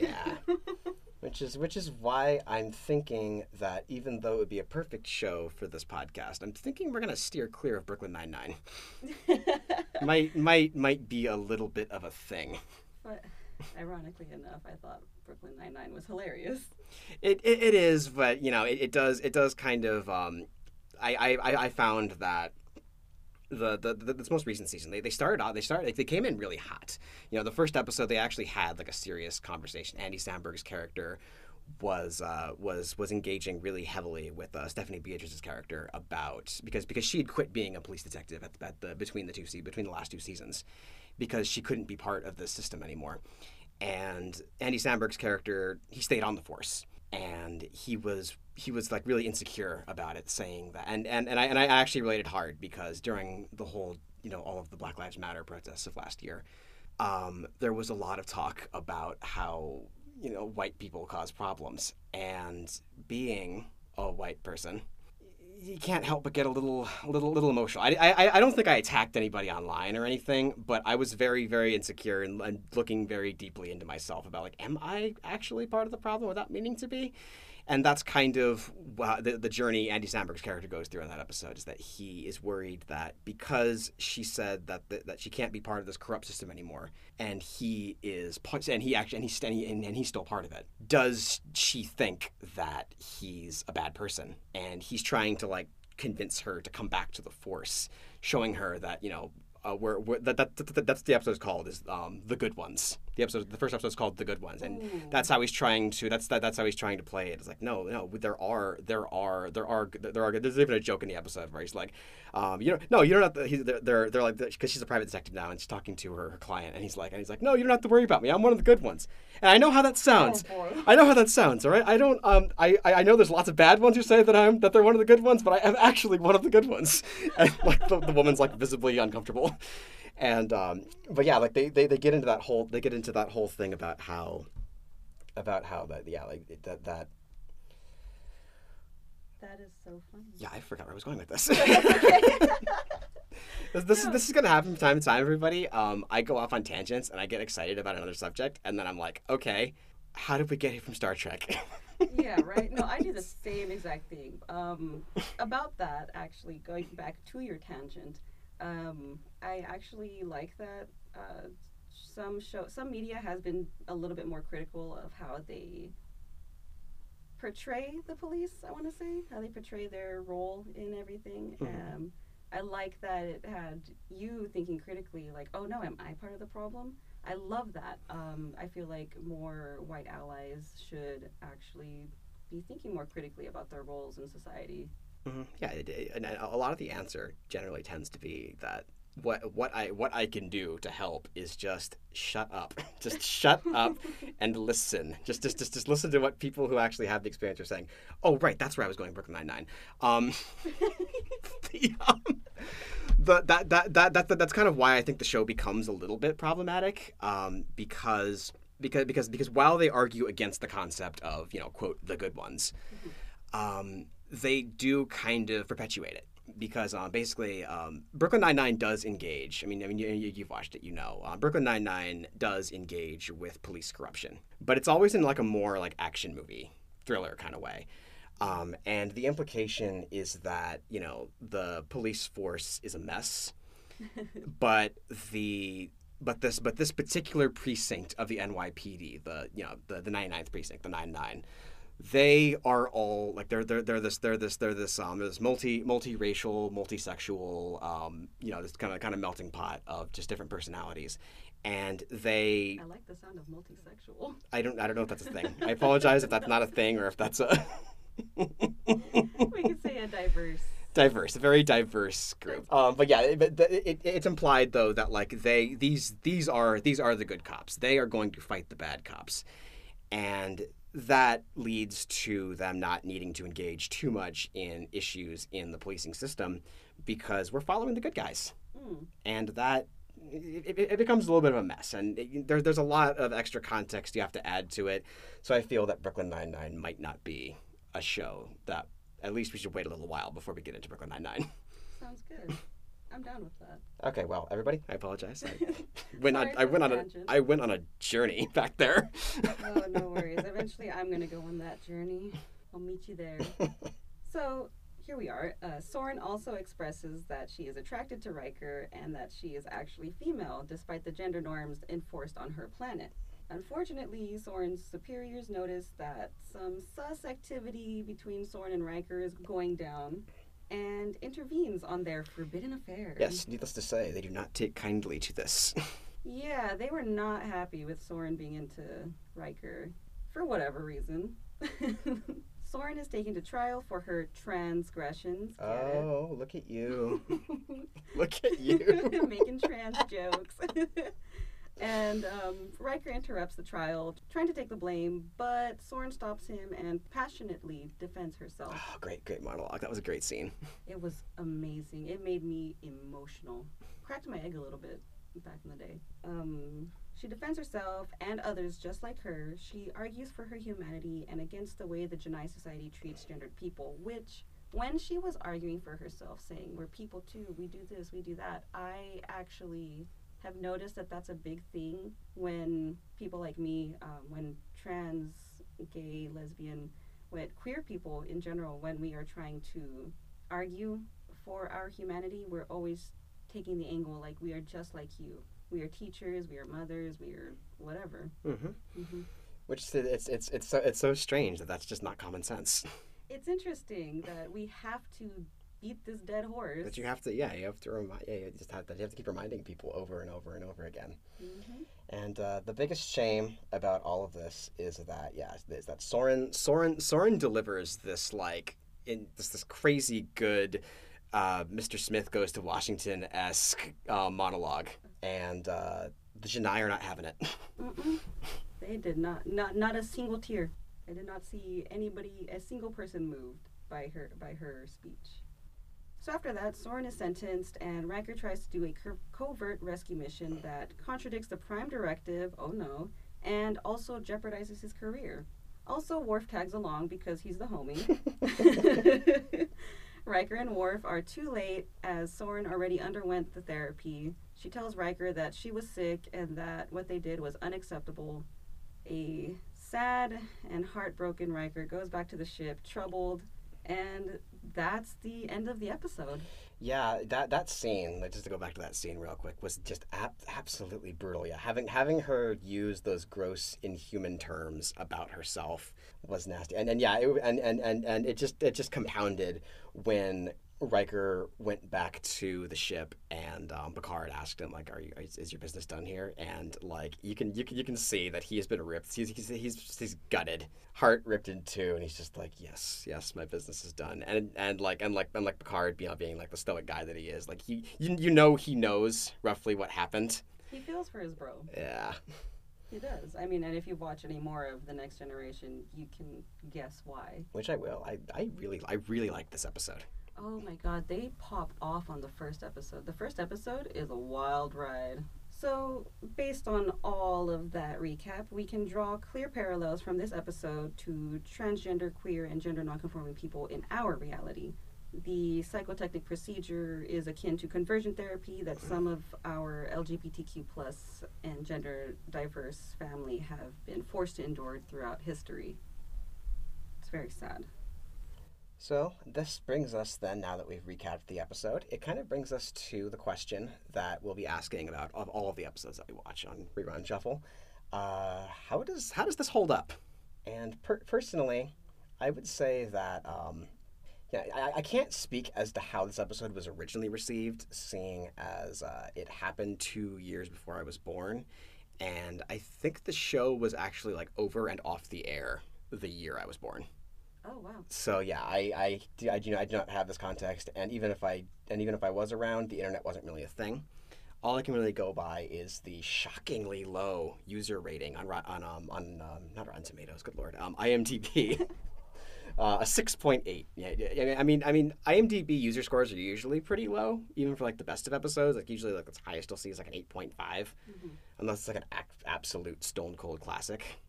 [SPEAKER 1] yeah. Which is which is why I'm thinking that even though it would be a perfect show for this podcast, I'm thinking we're gonna steer clear of Brooklyn Nine Nine. might might might be a little bit of a thing.
[SPEAKER 2] But ironically enough, I thought Brooklyn Nine Nine was hilarious.
[SPEAKER 1] It, it, it is, but you know, it, it does it does kind of um, I, I I found that the, the, the this most recent season. They, they started out they started like, they came in really hot. You know the first episode they actually had like a serious conversation. Andy samberg's character was uh, was was engaging really heavily with uh, Stephanie Beatrice's character about because because she had quit being a police detective at, at the between the two se- between the last two seasons because she couldn't be part of the system anymore. And Andy Samberg's character he stayed on the force and he was he was like really insecure about it saying that and and, and I and I actually related hard because during the whole you know all of the Black Lives Matter protests of last year um, there was a lot of talk about how you know white people cause problems. And being a white person you can't help but get a little little little emotional. I, I, I don't think i attacked anybody online or anything but i was very very insecure and, and looking very deeply into myself about like am i actually part of the problem without meaning to be and that's kind of uh, the, the journey Andy Samberg's character goes through in that episode is that he is worried that because she said that the, that she can't be part of this corrupt system anymore, and he is and he actually and he's and, he, and he's still part of it. Does she think that he's a bad person, and he's trying to like convince her to come back to the force, showing her that you know uh, where, that, that, that, that's the episode is called is um, the good ones. The episode, the first episode is called the good ones, and
[SPEAKER 2] Ooh.
[SPEAKER 1] that's how he's trying to. That's that, that's how he's trying to play it. It's like no, no, there are there are there are there are. There's even a joke in the episode where he's like, um, you know, no, you don't have to. He's, they're, they're they're like because she's a private detective now, and she's talking to her, her client, and he's like, and he's like, no, you don't have to worry about me. I'm one of the good ones, and I know how that sounds.
[SPEAKER 2] Oh.
[SPEAKER 1] I know how that sounds. All right, I don't. Um, I I I know there's lots of bad ones who say that I'm that they're one of the good ones, but I am actually one of the good ones. And like the, the woman's like visibly uncomfortable and um, but yeah, like they, they they get into that whole they get into that whole thing about how about how that yeah like that that
[SPEAKER 2] That is so funny.
[SPEAKER 1] yeah I forgot where I was going with this. this this, is, this is gonna happen from time to time, everybody. Um, I go off on tangents and I get excited about another subject, and then I'm like, okay, how did we get here from Star Trek?
[SPEAKER 2] yeah, right. No, I do the same exact thing. Um, about that, actually, going back to your tangent, um, I actually like that. Uh, some show, some media has been a little bit more critical of how they portray the police. I want to say how they portray their role in everything.
[SPEAKER 1] Mhm.
[SPEAKER 2] Um, I like that it had you thinking critically, like, oh no, am I part of the problem? I love that. Um, I feel like more white allies should actually be thinking more critically about their roles in society.
[SPEAKER 1] Mhm. Yeah, it, it- and a lot of the answer generally tends to be that what what I what I can do to help is just shut up, just shut up and listen. Just just just just listen to what people who actually have the experience are saying. Oh, right, that's where I was going. Brooklyn Nine Nine. Um, the, um, the, that, that, that, that, that's kind of why I think the show becomes a little bit problematic um, because because because because while they argue against the concept of you know quote the good ones, um, they do kind of perpetuate it because um, basically um, Brooklyn Nine Nine does engage. I mean, I mean, you, you've watched it, you know. Uh, Brooklyn Nine Nine does engage with police corruption, but it's always in like a more like action movie thriller kind of way. Um, and the implication is that you know the police force is a mess, but the but this but this particular precinct of the NYPD, the you know the the 99th precinct, the 99, they are all like they're they're they're this they're this they're this um this multi multiracial multisexual um you know this kind of kind of melting pot of just different personalities and they
[SPEAKER 2] I like the sound of multisexual.
[SPEAKER 1] I don't I don't know if that's a thing I apologize if that's not a thing or if that's a
[SPEAKER 2] we could say a diverse.
[SPEAKER 1] diverse, a very diverse group. Um, but yeah, it, it, it's implied though that like they these these are these are the good cops. They are going to fight the bad cops, and that leads to them not needing to engage too much in issues in the policing system because we're following the good guys,
[SPEAKER 2] Mm.
[SPEAKER 1] and that. It, it, becomes a little bit of a mess, and it, there, there's a lot of extra context you have to add to it. So I feel that Brooklyn Nine Nine might not be a show that at least we should wait a little while before we get into Brooklyn Nine Nine.
[SPEAKER 2] Sounds good. I'm down with that.
[SPEAKER 1] Okay, well, everybody, I apologize. I went on. I went on a.
[SPEAKER 2] tangent.
[SPEAKER 1] I went on a journey back there.
[SPEAKER 2] Oh, no worries. Eventually, I'm going to go on that journey. I'll meet you there. So, here we are. Uh, Soren also expresses that she is attracted to Riker and that she is actually female, despite the gender norms enforced on her planet. Unfortunately, Soren's superiors notice that some sus activity between Soren and Riker is going down, and intervenes on their forbidden affairs.
[SPEAKER 1] Yes, needless to say, they do not take kindly to this.
[SPEAKER 2] Yeah, they were not happy with Soren being into Riker for whatever reason. Soren is taken to trial for her transgressions. Get it?
[SPEAKER 1] oh, look at you. look at you.
[SPEAKER 2] making trans jokes. And um, Riker interrupts the trial, trying to take the blame, but Soren stops him and passionately defends herself.
[SPEAKER 1] Oh, great, great monologue. That was a great scene.
[SPEAKER 2] It was amazing. It made me emotional. Cracked my egg a little bit back in the day. Um, she defends herself and others just like her. She argues for her humanity and against the way the J'naii Society treats gendered people, which when she was arguing for herself, saying, We're people too, we do this, we do that, I actually have noticed that that's a big thing when people like me, um, when trans, gay, lesbian, when queer people in general, when we are trying to argue for our humanity, we're always taking the angle like we are just like you. We are teachers, we are mothers, we are whatever.
[SPEAKER 1] Mm-hmm.
[SPEAKER 2] hmm
[SPEAKER 1] Which it's it's it's so it's so strange that that's just not common sense.
[SPEAKER 2] It's interesting that we have to beat this dead horse.
[SPEAKER 1] But you have to, yeah, you have to remind, yeah, you just have to, you have to keep reminding people over and over and over again.
[SPEAKER 2] Mhm.
[SPEAKER 1] And uh, the biggest shame about all of this is that, yeah, is that Soren Soren Soren delivers this like in this this crazy good uh, Mr. Smith goes to Washington esque uh, monologue, and uh, the J'naii are not having it.
[SPEAKER 2] They did not, not, not a single tear. I did not see anybody, a single person moved by her, by her speech. So after that, Soren is sentenced, and Riker tries to do a co- covert rescue mission that contradicts the Prime Directive. Oh no! And also jeopardizes his career. Also, Worf tags along because he's the homie. Riker and Worf are too late as Soren already underwent the therapy. She tells Riker that she was sick and that what they did was unacceptable. A sad and heartbroken Riker goes back to the ship, troubled, and that's the end of the episode.
[SPEAKER 1] Yeah, that that scene, just to go back to that scene real quick, was just ab- absolutely brutal. Yeah, having having her use those gross, inhuman terms about herself was nasty, and and yeah, it, and, and and and it just it just compounded when Riker went back to the ship and um, Picard asked him like, "Are you is, is your business done here?" And like you can you can you can see that he has been ripped. He's he's he's, he's gutted, heart ripped in two, and he's just like, "Yes, yes, my business is done." And and like and like and like Picard, know, being like the stoic guy that he is, like he you you know he knows roughly what happened.
[SPEAKER 2] He feels for his bro.
[SPEAKER 1] Yeah.
[SPEAKER 2] He does. I mean, and if you watch any more of the Next Generation, you can guess why.
[SPEAKER 1] Which I will. I, I really I really like this episode.
[SPEAKER 2] Oh my god, they pop off on the first episode. The first episode is a wild ride. So, based on all of that recap, we can draw clear parallels from this episode to transgender, queer, and gender nonconforming people in our reality. The psychotectic procedure is akin to conversion therapy that mm-hmm. some of our LGBTQ plus and gender diverse family have been forced to endure throughout history. It's very sad.
[SPEAKER 1] So this brings us then, now that we've recapped the episode, it kind of brings us to the question that we'll be asking about of all of the episodes that we watch on Rerun Shuffle. Uh, how does how does this hold up? And per- personally, I would say that um, yeah, I, I can't speak as to how this episode was originally received, seeing as uh, it happened two years before I was born, and I think the show was actually like over and off the air the year I was born
[SPEAKER 2] Oh, wow.
[SPEAKER 1] so yeah, I I, do- I do I do not have this context, and even if I and even if I was around, the internet wasn't really a thing. All I can really go by is the shockingly low user rating on on um on um, not Rotten Tomatoes, good lord, um IMDb. Uh, a six point eight. Yeah, yeah, I mean, I mean, IMDb user scores are usually pretty low, even for like the best of episodes. Like usually, like the highest you'll see is like an eight point five,
[SPEAKER 2] Mhm.
[SPEAKER 1] unless it's like an ac- absolute stone cold classic.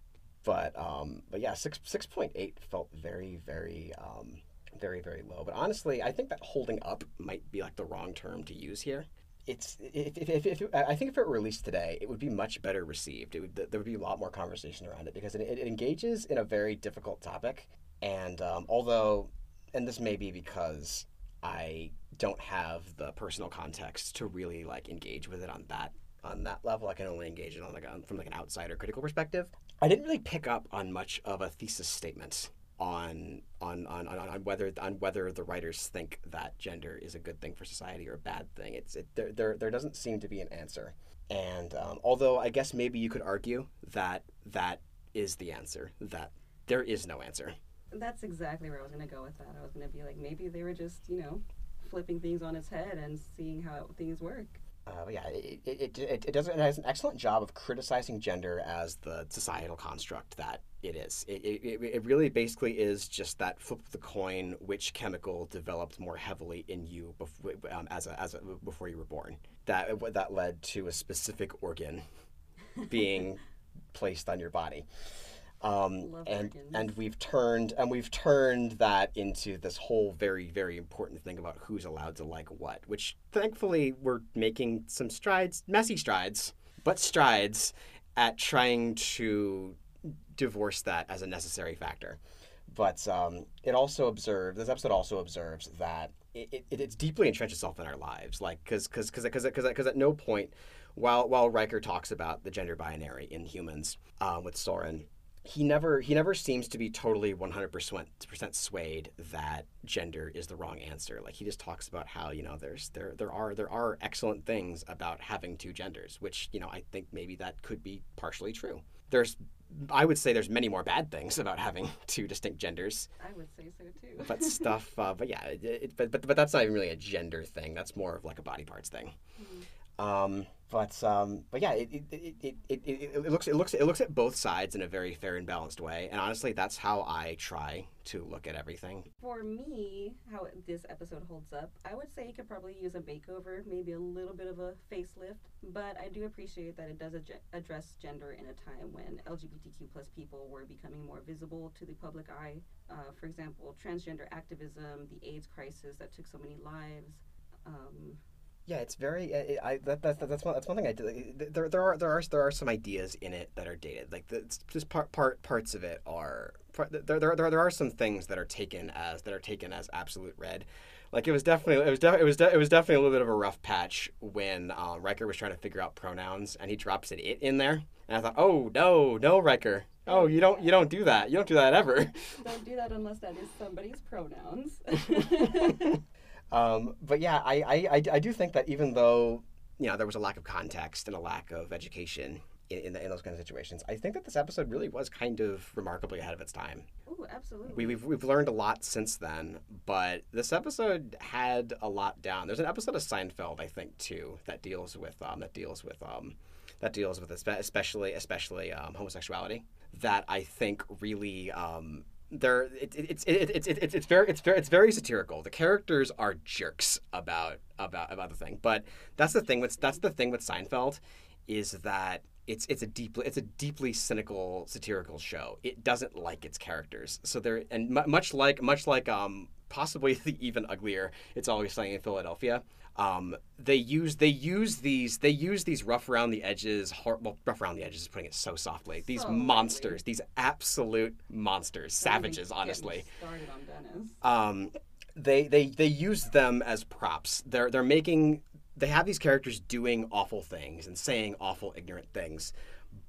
[SPEAKER 1] But um, but yeah, six six point eight felt very very um, very very low. But honestly, I think that holding up might be like the wrong term to use here. It's if, if, if, if I think if it were released today, it would be much better received. It would there would be a lot more conversation around it because it, it engages in a very difficult topic. And um, although, and this may be because I don't have the personal context to really like engage with it on that on that level. I can only engage it on like a, from like an outsider critical perspective. I didn't really pick up on much of a thesis statement on on, on, on, on whether on whether the writers think that gender is a good thing for society or a bad thing. It's it, there, there there doesn't seem to be an answer. And um, although I guess maybe you could argue that that is the answer, that there is no answer.
[SPEAKER 2] That's exactly where I was going to go with that. I was going to be like, maybe they were just, you know, flipping things on its head and seeing how things work.
[SPEAKER 1] Uh, yeah, it, it, it, it, does it does an excellent job of criticizing gender as the societal construct that it is. It, it, it really basically is just that flip of the coin, which chemical developed more heavily in you before, um, as a, as a, before you were born. That that led to a specific organ being placed on your body. Um, and and we've turned and we've turned that into this whole very very important thing about who's allowed to like what, which thankfully we're making some strides, messy strides, but strides at trying to divorce that as a necessary factor. But um, it also observes this episode also observes that it, it, it's deeply entrenched itself in our lives, like because because because because at no point while while Riker talks about the gender binary in humans uh, with Soren he never he never seems to be totally 100% swayed that gender is the wrong answer. Like he just talks about how you know there's there there are there are excellent things about having two genders which you know i think maybe that could be partially true. There's i would say there's many more bad things about having two distinct genders.
[SPEAKER 2] I would say so too.
[SPEAKER 1] But stuff uh, but yeah it, it, but, but but that's not even really a gender thing. That's more of like a body parts thing. Mm-hmm. um, but um, but yeah, it it, it, it, it, looks it looks it looks at both sides in a very fair and balanced way, and honestly, that's how I try to look at everything.
[SPEAKER 2] For me, how this episode holds up, I would say it could probably use a makeover, maybe a little bit of a facelift, but I do appreciate that it does ad- address gender in a time when LGBTQ plus people were becoming more visible to the public eye. Uh, for example, transgender activism, the AIDS crisis that took so many lives. Um,
[SPEAKER 1] yeah, it's very. It, I that, that, that's one that's one thing I did. There, there are there are there are some ideas in it that are dated. Like the, just part part parts of it are. There, there, there, there are some things that are taken as that are taken as absolute red. Like it was definitely it was de- it was de- it was definitely a little bit of a rough patch when uh, Riker was trying to figure out pronouns and he drops it it in there and I thought oh no no Riker oh you don't you don't do that you don't do that ever
[SPEAKER 2] don't do that unless that is somebody's pronouns
[SPEAKER 1] Um, but yeah, I, I, I, do think that even though you know there was a lack of context and a lack of education in, in, the, in, those kind of situations, I think that this episode really was kind of remarkably ahead of its time.
[SPEAKER 2] Oh, absolutely.
[SPEAKER 1] We, we've, we've learned a lot since then, but this episode had a lot down. There's an episode of Seinfeld, I think, too, that deals with um, that deals with um, that deals with especially especially um, homosexuality. That I think really um, they're it, it, it's it, it's it's it's very it's very it's very satirical. The characters are jerks about about about the thing, but that's the thing with that's the thing with Seinfeld, is that it's it's a deeply it's a deeply cynical satirical show. It doesn't like its characters, so they're and much like much like um possibly the even uglier. It's always sunny in Philadelphia um, they use they use these they use these rough around the edges well rough around the edges is putting it so softly. These so monsters these absolute monsters savages honestly. um, they they they use them as props. They're they're making they have these characters doing awful things and saying awful ignorant things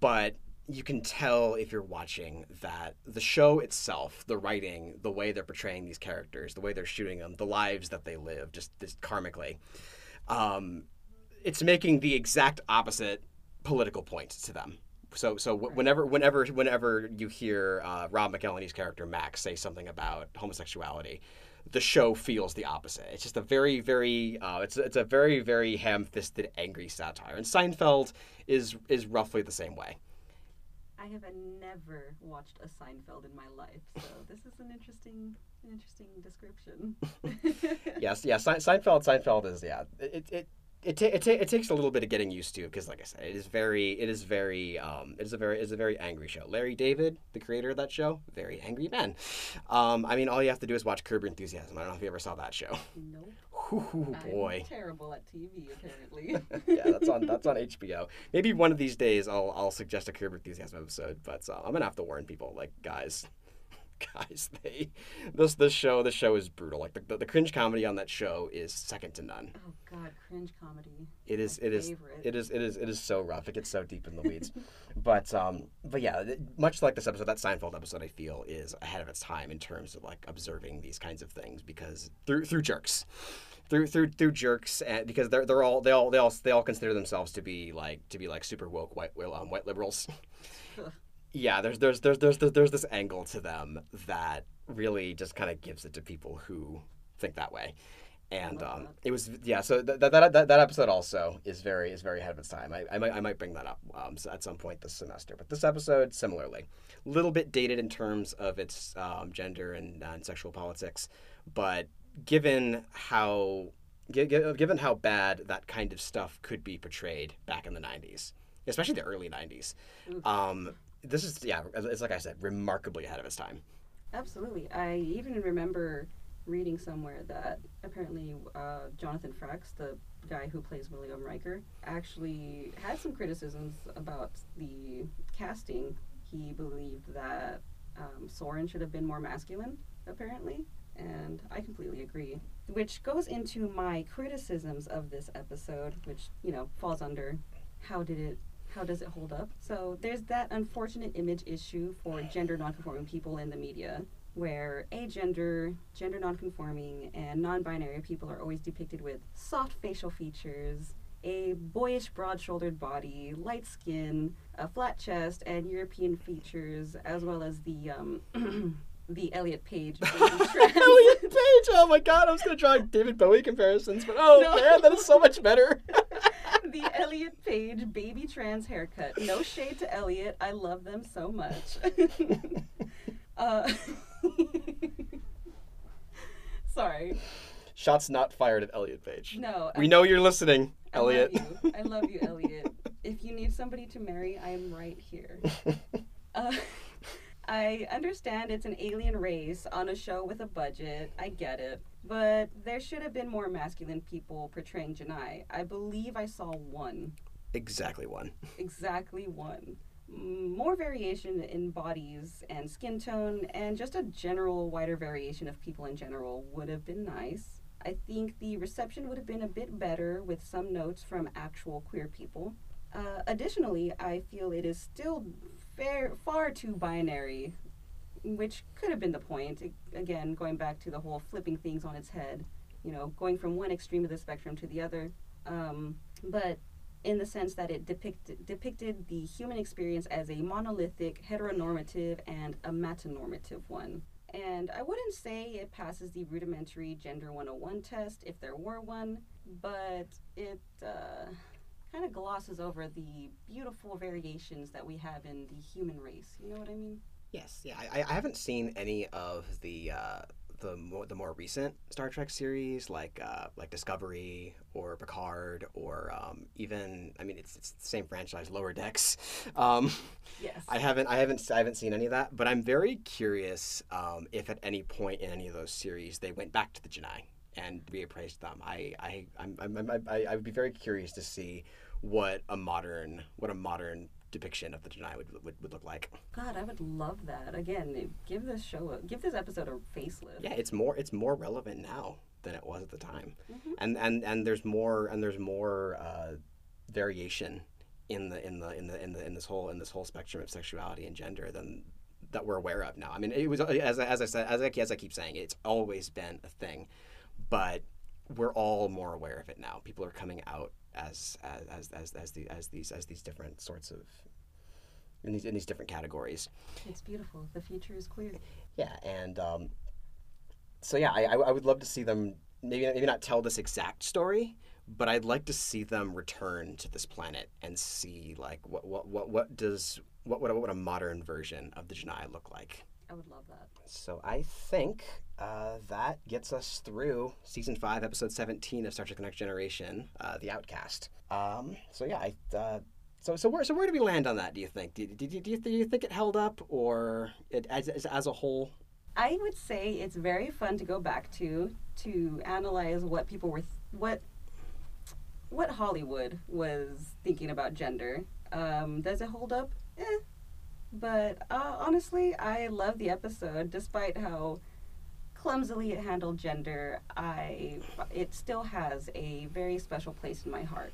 [SPEAKER 1] but you can tell if you're watching that the show itself, the writing, the way they're portraying these characters, the way they're shooting them, the lives that they live, just, just karmically, um, it's making the exact opposite political point to them. So, so whenever, whenever, whenever you hear uh, Rob McElhenney's character Max say something about homosexuality, the show feels the opposite. It's just a very, very, uh, it's it's a very, very ham-fisted, angry satire. And Seinfeld is is roughly the same way.
[SPEAKER 2] I have uh, never watched a Seinfeld in my life, so this is an interesting, an interesting description.
[SPEAKER 1] yes, yeah, Se- Seinfeld. Seinfeld is yeah. It it it, ta- it, ta- it takes a little bit of getting used to because, like I said, it is very, it is very, um, it is a very, it's a very angry show. Larry David, the creator of that show, very angry man. Um, I mean, all you have to do is watch Curb Enthusiasm. I don't know if you ever saw that show.
[SPEAKER 2] Nope.
[SPEAKER 1] Ooh, boy.
[SPEAKER 2] I'm terrible at TV, apparently.
[SPEAKER 1] yeah, that's on that's on HBO. Maybe one of these days I'll I'll suggest a Curb Enthusiasm episode, but uh, I'm gonna have to warn people, like guys, guys, they this this show this show is brutal. Like the, the, the cringe comedy on that show is second to none.
[SPEAKER 2] Oh God, cringe comedy.
[SPEAKER 1] It is. It is, it is. It is. It is so rough. It gets so deep in the weeds. but um but yeah, much like this episode, that Seinfeld episode, I feel is ahead of its time in terms of like observing these kinds of things because through through jerks. Through, through through jerks and because they're they're all they all they all they all consider themselves to be like to be like super woke white um, white liberals. Yeah, there's there's there's there's there's this angle to them that really just kind of gives it to people who think that way. And um, it was yeah. So that, that that that episode also is very is very ahead of its time. I, I might I might bring that up um, at some point this semester. But this episode similarly, a little bit dated in terms of its um, gender and, uh, and sexual politics, but given how gi- given how bad that kind of stuff could be portrayed back in the '90s, especially the early '90s,
[SPEAKER 2] Oof.
[SPEAKER 1] This is yeah. It's like I said, remarkably ahead of its time.
[SPEAKER 2] Absolutely. I even remember reading somewhere that apparently uh, Jonathan Frakes, the guy who plays William Riker, actually had some criticisms about the casting. He believed that um, Soren should have been more masculine, apparently, and I completely agree. Which goes into my criticisms of this episode, which you know falls under how did it how does it hold up? So there's that unfortunate image issue for gender nonconforming people in the media, where agender, gender nonconforming, and non-binary people are always depicted with soft facial features, a boyish broad-shouldered body, light skin, a flat chest, and European features, as well as the um, the Elliot Page.
[SPEAKER 1] Elliot Page. Oh my God, I was gonna draw David Bowie comparisons, but oh
[SPEAKER 2] No.
[SPEAKER 1] man, that is so much better.
[SPEAKER 2] the Elliot Page baby trans haircut. No shade to Elliot. I love them so much. uh, sorry.
[SPEAKER 1] Shots not fired at Elliot Page.
[SPEAKER 2] No.
[SPEAKER 1] We know you're listening,
[SPEAKER 2] I
[SPEAKER 1] Elliot.
[SPEAKER 2] Love you. I love you, Elliot. If you need somebody to marry, I'm right here. Uh, I understand it's an alien race on a show with a budget. I get it. But there should have been more masculine people portraying J'naii. I believe I saw one.
[SPEAKER 1] exactly one.
[SPEAKER 2] exactly one. More variation in bodies and skin tone, and just a general wider variation of people in general would have been nice. I think the reception would have been a bit better with some notes from actual queer people. Uh, additionally, I feel it is still fair, far too binary, which could have been the point. Again, going back to the whole flipping things on its head, you know, going from one extreme of the spectrum to the other. Um, but in the sense that it depicted depicted the human experience as a monolithic, heteronormative, and amatonormative one. And I wouldn't say it passes the rudimentary gender 101 test if there were one, but it uh, kind of glosses over the beautiful variations that we have in the human race. You know what I mean?
[SPEAKER 1] Yes, yeah. I, I haven't seen any of the uh, the more the more recent Star Trek series, like uh, like Discovery or Picard, or um, even I mean it's it's the same franchise, Lower Decks. Um,
[SPEAKER 2] Yes.
[SPEAKER 1] I haven't I haven't I haven't seen any of that, but I'm very curious um, if at any point in any of those series they went back to the J'naii and reappraised them. I I I'm, I'm, I'm, I I would be very curious to see what a modern what a modern depiction of the J'naii would, would, would look like.
[SPEAKER 2] God, I would love that. Again, give this show, a, give this episode a facelift.
[SPEAKER 1] Yeah, it's more it's more relevant now than it was at the time,
[SPEAKER 2] Mhm.
[SPEAKER 1] and and and there's more and there's more uh, variation in the in the in the in the in this whole in this whole spectrum of sexuality and gender than that we're aware of now. I mean, it was as I- as I said as I, as I keep saying, it's always been a thing, but we're all more aware of it now. People are coming out as as as as, as, the, as these as these different sorts of in these in these different categories.
[SPEAKER 2] It's beautiful. The future is queer.
[SPEAKER 1] Yeah, and um, so yeah, I, I I would love to see them maybe maybe not tell this exact story, but I'd like to see them return to this planet and see like what what what, what does what what what a modern version of the J'naii look like.
[SPEAKER 2] I would love that.
[SPEAKER 1] So I think uh, that gets us through season five, episode seventeen of Star Trek: The Next Generation, uh, The Outcast. Um, so yeah, I. Uh, so, so where so where do we land on that? Do you think? Do, do, do, do, you, do you think it held up, or it, as, as as a whole?
[SPEAKER 2] I would say it's very fun to go back to to analyze what people were th- what what Hollywood was thinking about gender. Um, does it hold up? Eh. But uh, honestly, I love the episode, despite how clumsily it handled gender. I it still has a very special place in my heart.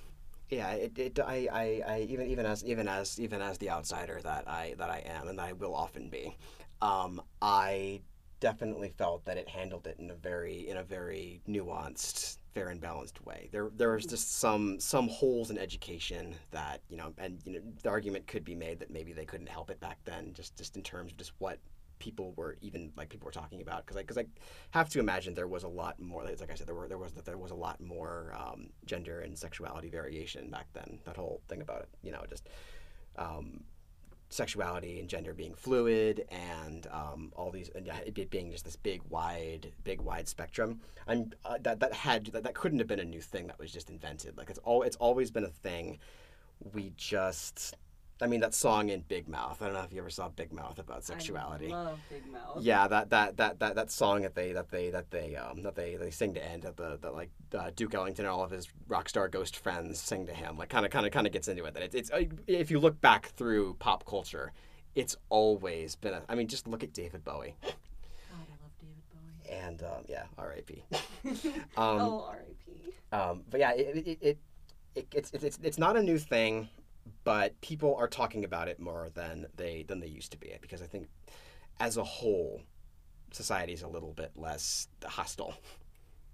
[SPEAKER 1] Yeah, it, it I, I, I even even as even as even as the outsider that I that I am and I will often be, um, I definitely felt that it handled it in a very in a very nuanced, fair and balanced way. There there was just some some holes in education that you know, and you know, the argument could be made that maybe they couldn't help it back then, just just in terms of just what people were even like people were talking about because I because I have to imagine there was a lot more like I said there were there was there was a lot more um, gender and sexuality variation back then that whole thing about it you know just um, sexuality and gender being fluid and um, all these and it being just this big wide big wide spectrum. I'm uh, that that had that, that couldn't have been a new thing that was just invented. Like it's all it's always been a thing. We just I mean that song in Big Mouth. I don't know if you ever saw Big Mouth about sexuality.
[SPEAKER 2] I love Big Mouth.
[SPEAKER 1] Yeah, that that that that, that song that they that they that they um that they, they sing to end that the that like uh, Duke Ellington and all of his rock star ghost friends sing to him like kind of kind of kind of gets into it that it's it's uh, if you look back through pop culture, it's always been a, I mean just look at David Bowie.
[SPEAKER 2] God, I love David Bowie.
[SPEAKER 1] And um, yeah, R.I.P.
[SPEAKER 2] um, oh, R.I.P.
[SPEAKER 1] Um, but yeah, it, it, it, it it's it's it's not a new thing but people are talking about it more than they than they used to be because I think as a whole society is a little bit less hostile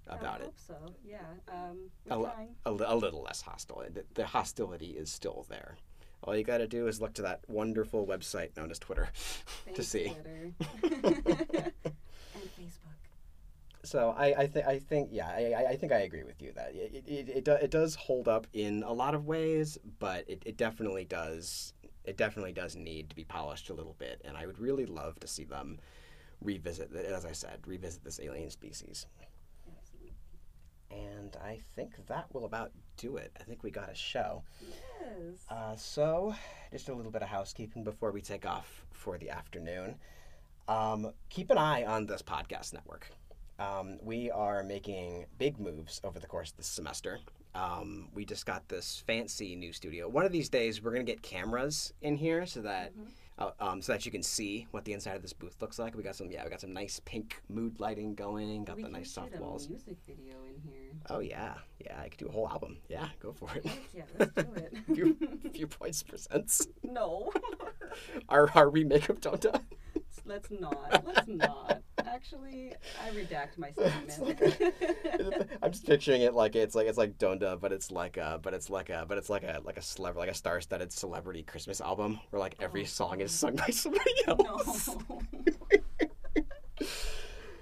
[SPEAKER 1] about
[SPEAKER 2] I
[SPEAKER 1] it.
[SPEAKER 2] so. Yeah. Um,
[SPEAKER 1] a, a, a, little less hostile. The, the hostility is still there. All you got to do is look to that wonderful website known as Twitter to see.
[SPEAKER 2] Twitter.
[SPEAKER 1] so I, I think I think yeah I, I think I agree with you that it it, it, do, it does hold up in a lot of ways, but it, it definitely does it definitely does need to be polished a little bit, and I would really love to see them revisit as I said revisit this alien species. And I think that will about do it. I think we got a show.
[SPEAKER 2] Yes.
[SPEAKER 1] Uh, so, just a little bit of housekeeping before we take off for the afternoon. Um, keep an eye on this podcast network. Um, we are making big moves over the course of this semester. Um, we just got this fancy new studio. One of these days, we're gonna get cameras in here so that
[SPEAKER 2] Mm-hmm.
[SPEAKER 1] uh, um, so that you can see what the inside of this booth looks like. We got some yeah, we got some nice pink mood lighting going. Got
[SPEAKER 2] we
[SPEAKER 1] the nice soft walls.
[SPEAKER 2] music video in here.
[SPEAKER 1] Oh yeah, yeah. I could do a whole album. Yeah, go for it.
[SPEAKER 2] Yeah, let's do it.
[SPEAKER 1] few, few points presents.
[SPEAKER 2] no.
[SPEAKER 1] Our our remake of Donda.
[SPEAKER 2] let's not. Let's not. Actually, I redact my statement.
[SPEAKER 1] I'm just picturing it like it's like it's like Donda, but it's like a but it's like a but it's like a like a celeb like a star-studded celebrity Christmas album where like every
[SPEAKER 2] Oh,
[SPEAKER 1] song is sung by somebody else.
[SPEAKER 2] no.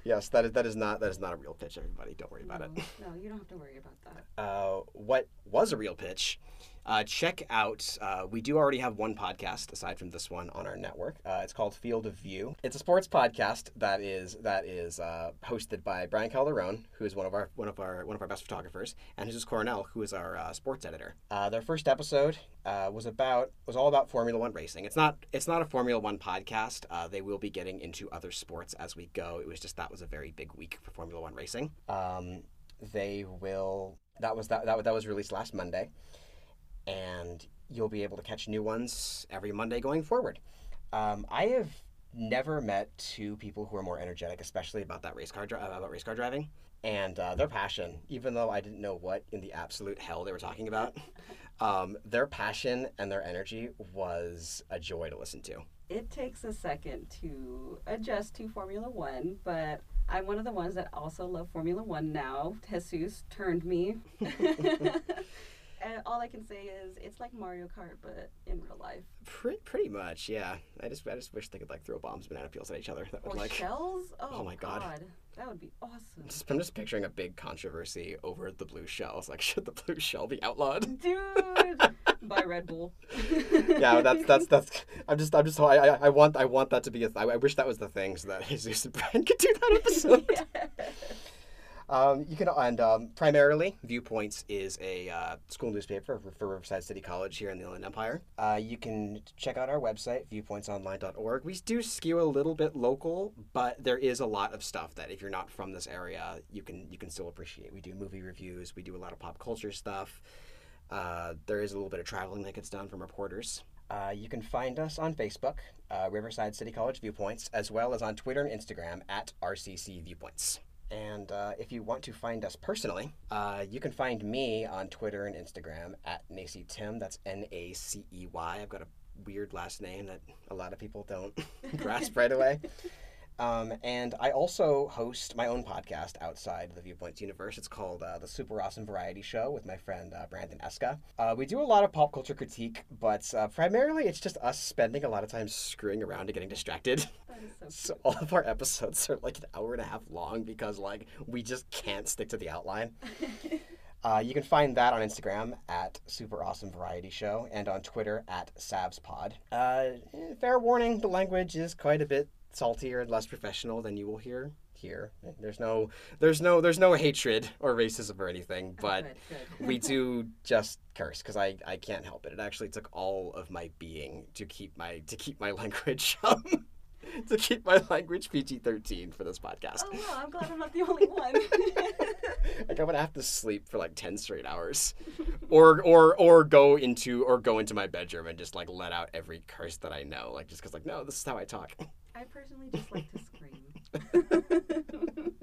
[SPEAKER 1] Yes, that is that is not that is not a real pitch. Everybody, don't worry about it.
[SPEAKER 2] No, no, you don't have to worry about that.
[SPEAKER 1] Uh, what was a real pitch? Uh, check out. Uh, we do already have one podcast aside from this one on our network. Uh, it's called Field of View. It's a sports podcast that is that is uh, hosted by Brian Calderon, who is one of our one of our one of our best photographers, and Jesus Coronel, who is our uh, sports editor. Uh, their first episode was about was all about Formula One racing. It's not it's not a Formula One podcast. They will be getting into other sports as we go. It was just that was a very big week for Formula One racing. Um, they will that was that, that that was released last Monday, and you'll be able to catch new ones every Monday going forward. Um, I have never met two people who are more energetic, especially about that race car dri- about race car driving and uh, their passion. Even though I didn't know what in the absolute hell they were talking about, um, their passion and their energy was a joy to listen to.
[SPEAKER 2] It takes a second to adjust to Formula One, but I'm one of the ones that also love Formula One now. Jesus turned me. all I can say is it's like Mario Kart, but in real life.
[SPEAKER 1] Pretty, pretty much, yeah. I just, I just wish they could like throw bombs, banana peels at each other. That would
[SPEAKER 2] Or
[SPEAKER 1] like.
[SPEAKER 2] shells? Oh,
[SPEAKER 1] Oh my oh, God.
[SPEAKER 2] That would be awesome.
[SPEAKER 1] Just, I'm just picturing a big controversy over the blue shells. Like, should the blue shell be outlawed?
[SPEAKER 2] Dude! By Red Bull.
[SPEAKER 1] yeah, that's that's that's. I'm just I'm just I I, I want I want that to be a. I, I wish that was the thing so that Jesus and Brian could do that episode. Um, you can and um, primarily Viewpoints is a uh, school newspaper for, Riverside City College here in the Inland Empire. Uh, you can check out our website viewpointsonline.org. We do skew a little bit local, but there is a lot of stuff that if you're not from this area, you can you can still appreciate. We do movie reviews. We do a lot of pop culture stuff. Uh, there is a little bit of traveling that gets done from reporters. Uh, you can find us on Facebook, uh, Riverside City College Viewpoints, as well as on Twitter and Instagram at RCC Viewpoints. And uh, if you want to find us personally, uh, you can find me on Twitter and Instagram at Nacey Tim. That's N A C E Y. I've got a weird last name that a lot of people don't grasp right away. Um, and I also host my own podcast outside the Viewpoints universe. It's called uh, The Super Awesome Variety Show with my friend uh, Brandon Eska. Uh, we do a lot of pop culture critique, but uh, primarily it's just us spending a lot of time screwing around and getting distracted.
[SPEAKER 2] So
[SPEAKER 1] So all of our episodes are like an hour and a half long because like we just can't stick to the outline. Uh, you can find that on Instagram at Super Awesome Variety Show and on Twitter at SavsPod. Uh, eh, fair warning, the language is quite a bit saltier and less professional than you will hear here. There's no, there's no, there's no hatred or racism or anything, but
[SPEAKER 2] good, good.
[SPEAKER 1] we do just curse because I, I can't help it. It actually took all of my being to keep my to keep my language um, to keep my language PG thirteen for this podcast.
[SPEAKER 2] Oh wow, I'm glad I'm not the only one.
[SPEAKER 1] Like I'm gonna have to sleep for like ten straight hours, or or or go into or go into my bedroom and just like let out every curse that I know, like just because like no, this is how I talk.
[SPEAKER 2] I personally just like to scream.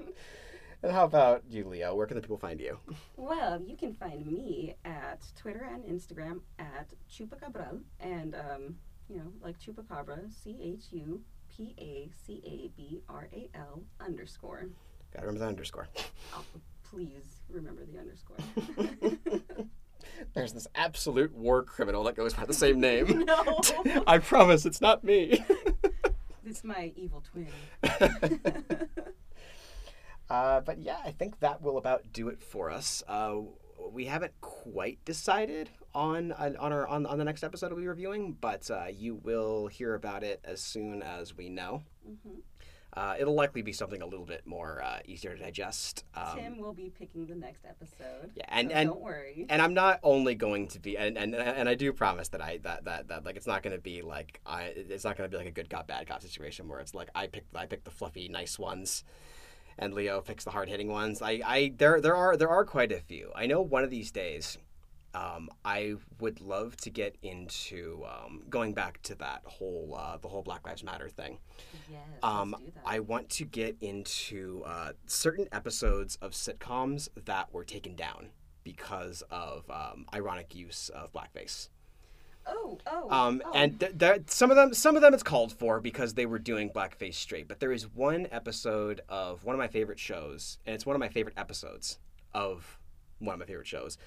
[SPEAKER 1] And how about you, Leo? Where can the people find you?
[SPEAKER 2] well, you can find me at Twitter and Instagram at Chupacabral, and um, you know, like Chupacabra, C H U P A C A B R A L underscore.
[SPEAKER 1] Gotta remember the underscore.
[SPEAKER 2] Oh, please remember the underscore.
[SPEAKER 1] There's this absolute war criminal that goes by the same name.
[SPEAKER 2] no,
[SPEAKER 1] I promise it's not me.
[SPEAKER 2] It's my evil twin.
[SPEAKER 1] Uh, but yeah, I think that will about do it for us. Uh, we haven't quite decided on on our on, on the next episode we'll be reviewing, but uh, you will hear about it as soon as we know.
[SPEAKER 2] hmm
[SPEAKER 1] Uh, it'll likely be something a little bit more uh, easier to digest. Um,
[SPEAKER 2] Tim will be picking the next episode.
[SPEAKER 1] yeah, and
[SPEAKER 2] so
[SPEAKER 1] and
[SPEAKER 2] don't worry.
[SPEAKER 1] and I'm not only going to be and, and and I do promise that I that that, that like it's not going to be like I it's not going to be like a good cop bad cop situation where it's like I pick I pick the fluffy nice ones and Leo picks the hard hitting ones. I, I there there are there are quite a few. I know one of these days um, I would love to get into um, going back to that whole uh, the whole Black Lives Matter thing.
[SPEAKER 2] yes,
[SPEAKER 1] Um,
[SPEAKER 2] let's do that.
[SPEAKER 1] I want to get into uh, certain episodes of sitcoms that were taken down because of um, ironic use of blackface.
[SPEAKER 2] oh, oh,
[SPEAKER 1] Um,
[SPEAKER 2] oh.
[SPEAKER 1] And th- there, some of them, some of them, it's called for because they were doing blackface straight. But there is one episode of one of my favorite shows, and it's one of my favorite episodes of one of my favorite shows.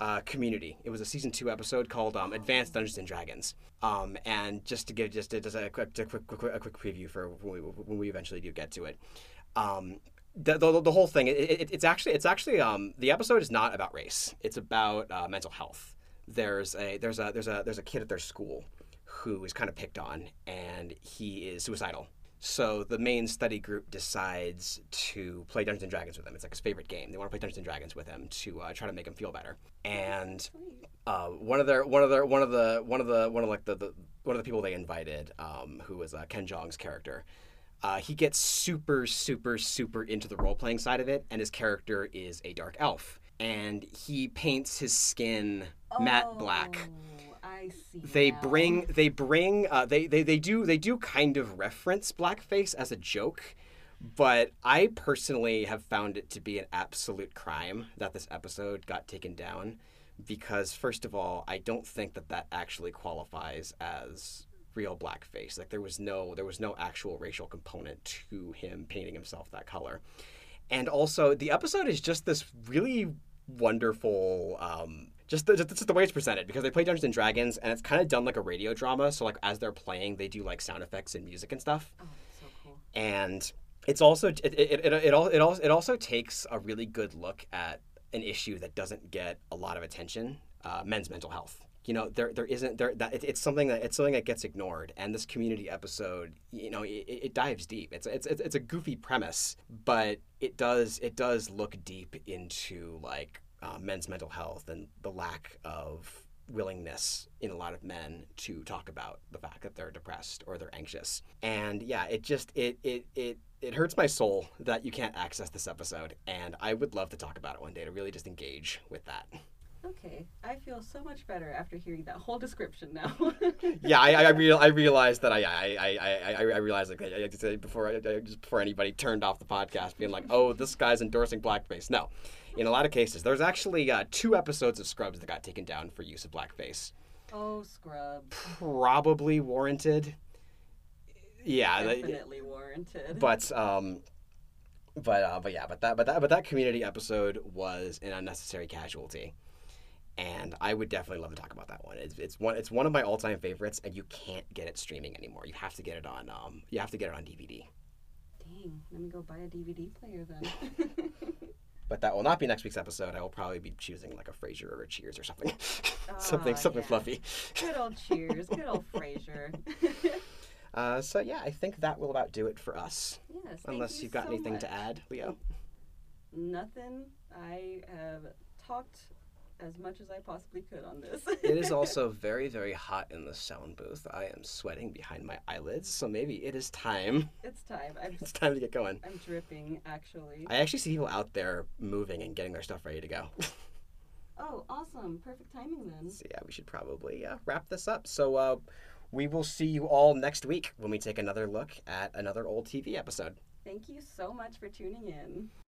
[SPEAKER 1] Uh, Community. It was a season two episode called um, "Advanced Dungeons and Dragons." Um, and just to give just, just a quick, a quick, quick, a quick preview for when we, when we eventually do get to it. Um, the, the, the whole thing it, it, it's actually it's actually um, the episode is not about race. It's about uh, mental health. There's a there's a there's a there's a kid at their school who is kind of picked on and he is suicidal. So the main study group decides to play Dungeons and Dragons with him. It's like his favorite game. They want to play Dungeons and Dragons with him to uh, try to make him feel better. And uh, one of their one of their one of the one of the one of like the, the one of the people they invited, um, who was uh, Ken Jeong's character. Uh, he gets super super super into the role playing side of it, and his character is a dark elf, and he paints his skin matte black
[SPEAKER 2] Oh, I see.
[SPEAKER 1] they
[SPEAKER 2] now.
[SPEAKER 1] bring they bring uh, they, they they do they do kind of reference blackface as a joke but i personally have found it to be an absolute crime that this episode got taken down because first of all i don't think that that actually qualifies as real blackface like there was no there was no actual racial component to him painting himself that color and also the episode is just this really wonderful um just the, just the way it's presented because they play Dungeons and Dragons and it's kind of done like a radio drama so like as they're playing they do like sound effects and music and stuff.
[SPEAKER 2] Oh, so cool.
[SPEAKER 1] and it's also it it, it, it, it, it, also, it also takes a really good look at an issue that doesn't get a lot of attention uh, men's mental health. You know there there isn't there that it, it's something that it's something that gets ignored and this community episode you know it, it dives deep. It's, it's it's it's a goofy premise but it does it does look deep into like uh, men's mental health and the lack of willingness in a lot of men to talk about the fact that they're depressed or they're anxious and yeah it just it it it it hurts my soul that you can't access this episode and i would love to talk about it one day to really just engage with that
[SPEAKER 2] Okay, I feel so much better after hearing that whole description now.
[SPEAKER 1] yeah, I I, real, I realized that I I I I, I realized like I, I, before I, just before anybody turned off the podcast, being like, oh, this guy's endorsing blackface. No, in a lot of cases, there's actually uh, two episodes of Scrubs that got taken down for use of blackface.
[SPEAKER 2] Oh, Scrubs.
[SPEAKER 1] Probably warranted. Yeah,
[SPEAKER 2] definitely warranted.
[SPEAKER 1] But um, but uh, but yeah, but that but that but that community episode was an unnecessary casualty and I would definitely love to talk about that one. It's, it's one it's one of my all time favorites, and you can't get it streaming anymore. You have to get it on um you have to get it on DVD.
[SPEAKER 2] Dang, let me go buy a DVD player then.
[SPEAKER 1] but that will not be next week's episode. I will probably be choosing like a Frasier or a Cheers or something, something something yeah. fluffy.
[SPEAKER 2] Good old Cheers, good old Frasier.
[SPEAKER 1] uh, so yeah, I think that will about do it for us.
[SPEAKER 2] Yes.
[SPEAKER 1] Unless
[SPEAKER 2] you
[SPEAKER 1] you've got
[SPEAKER 2] so
[SPEAKER 1] anything
[SPEAKER 2] much.
[SPEAKER 1] to add, Leo.
[SPEAKER 2] Nothing. I have talked as much as I possibly could on this.
[SPEAKER 1] it is also very, very hot in the sound booth. I am sweating behind my eyelids, so maybe it is time.
[SPEAKER 2] It's time. I'm,
[SPEAKER 1] it's time to get going.
[SPEAKER 2] I'm dripping, actually.
[SPEAKER 1] I actually see people out there moving and getting their stuff ready to go.
[SPEAKER 2] oh, awesome. Perfect timing then.
[SPEAKER 1] So, yeah, we should probably uh, wrap this up. So, uh, we will see you all next week when we take another look at another old TV episode.
[SPEAKER 2] Thank you so much for tuning in.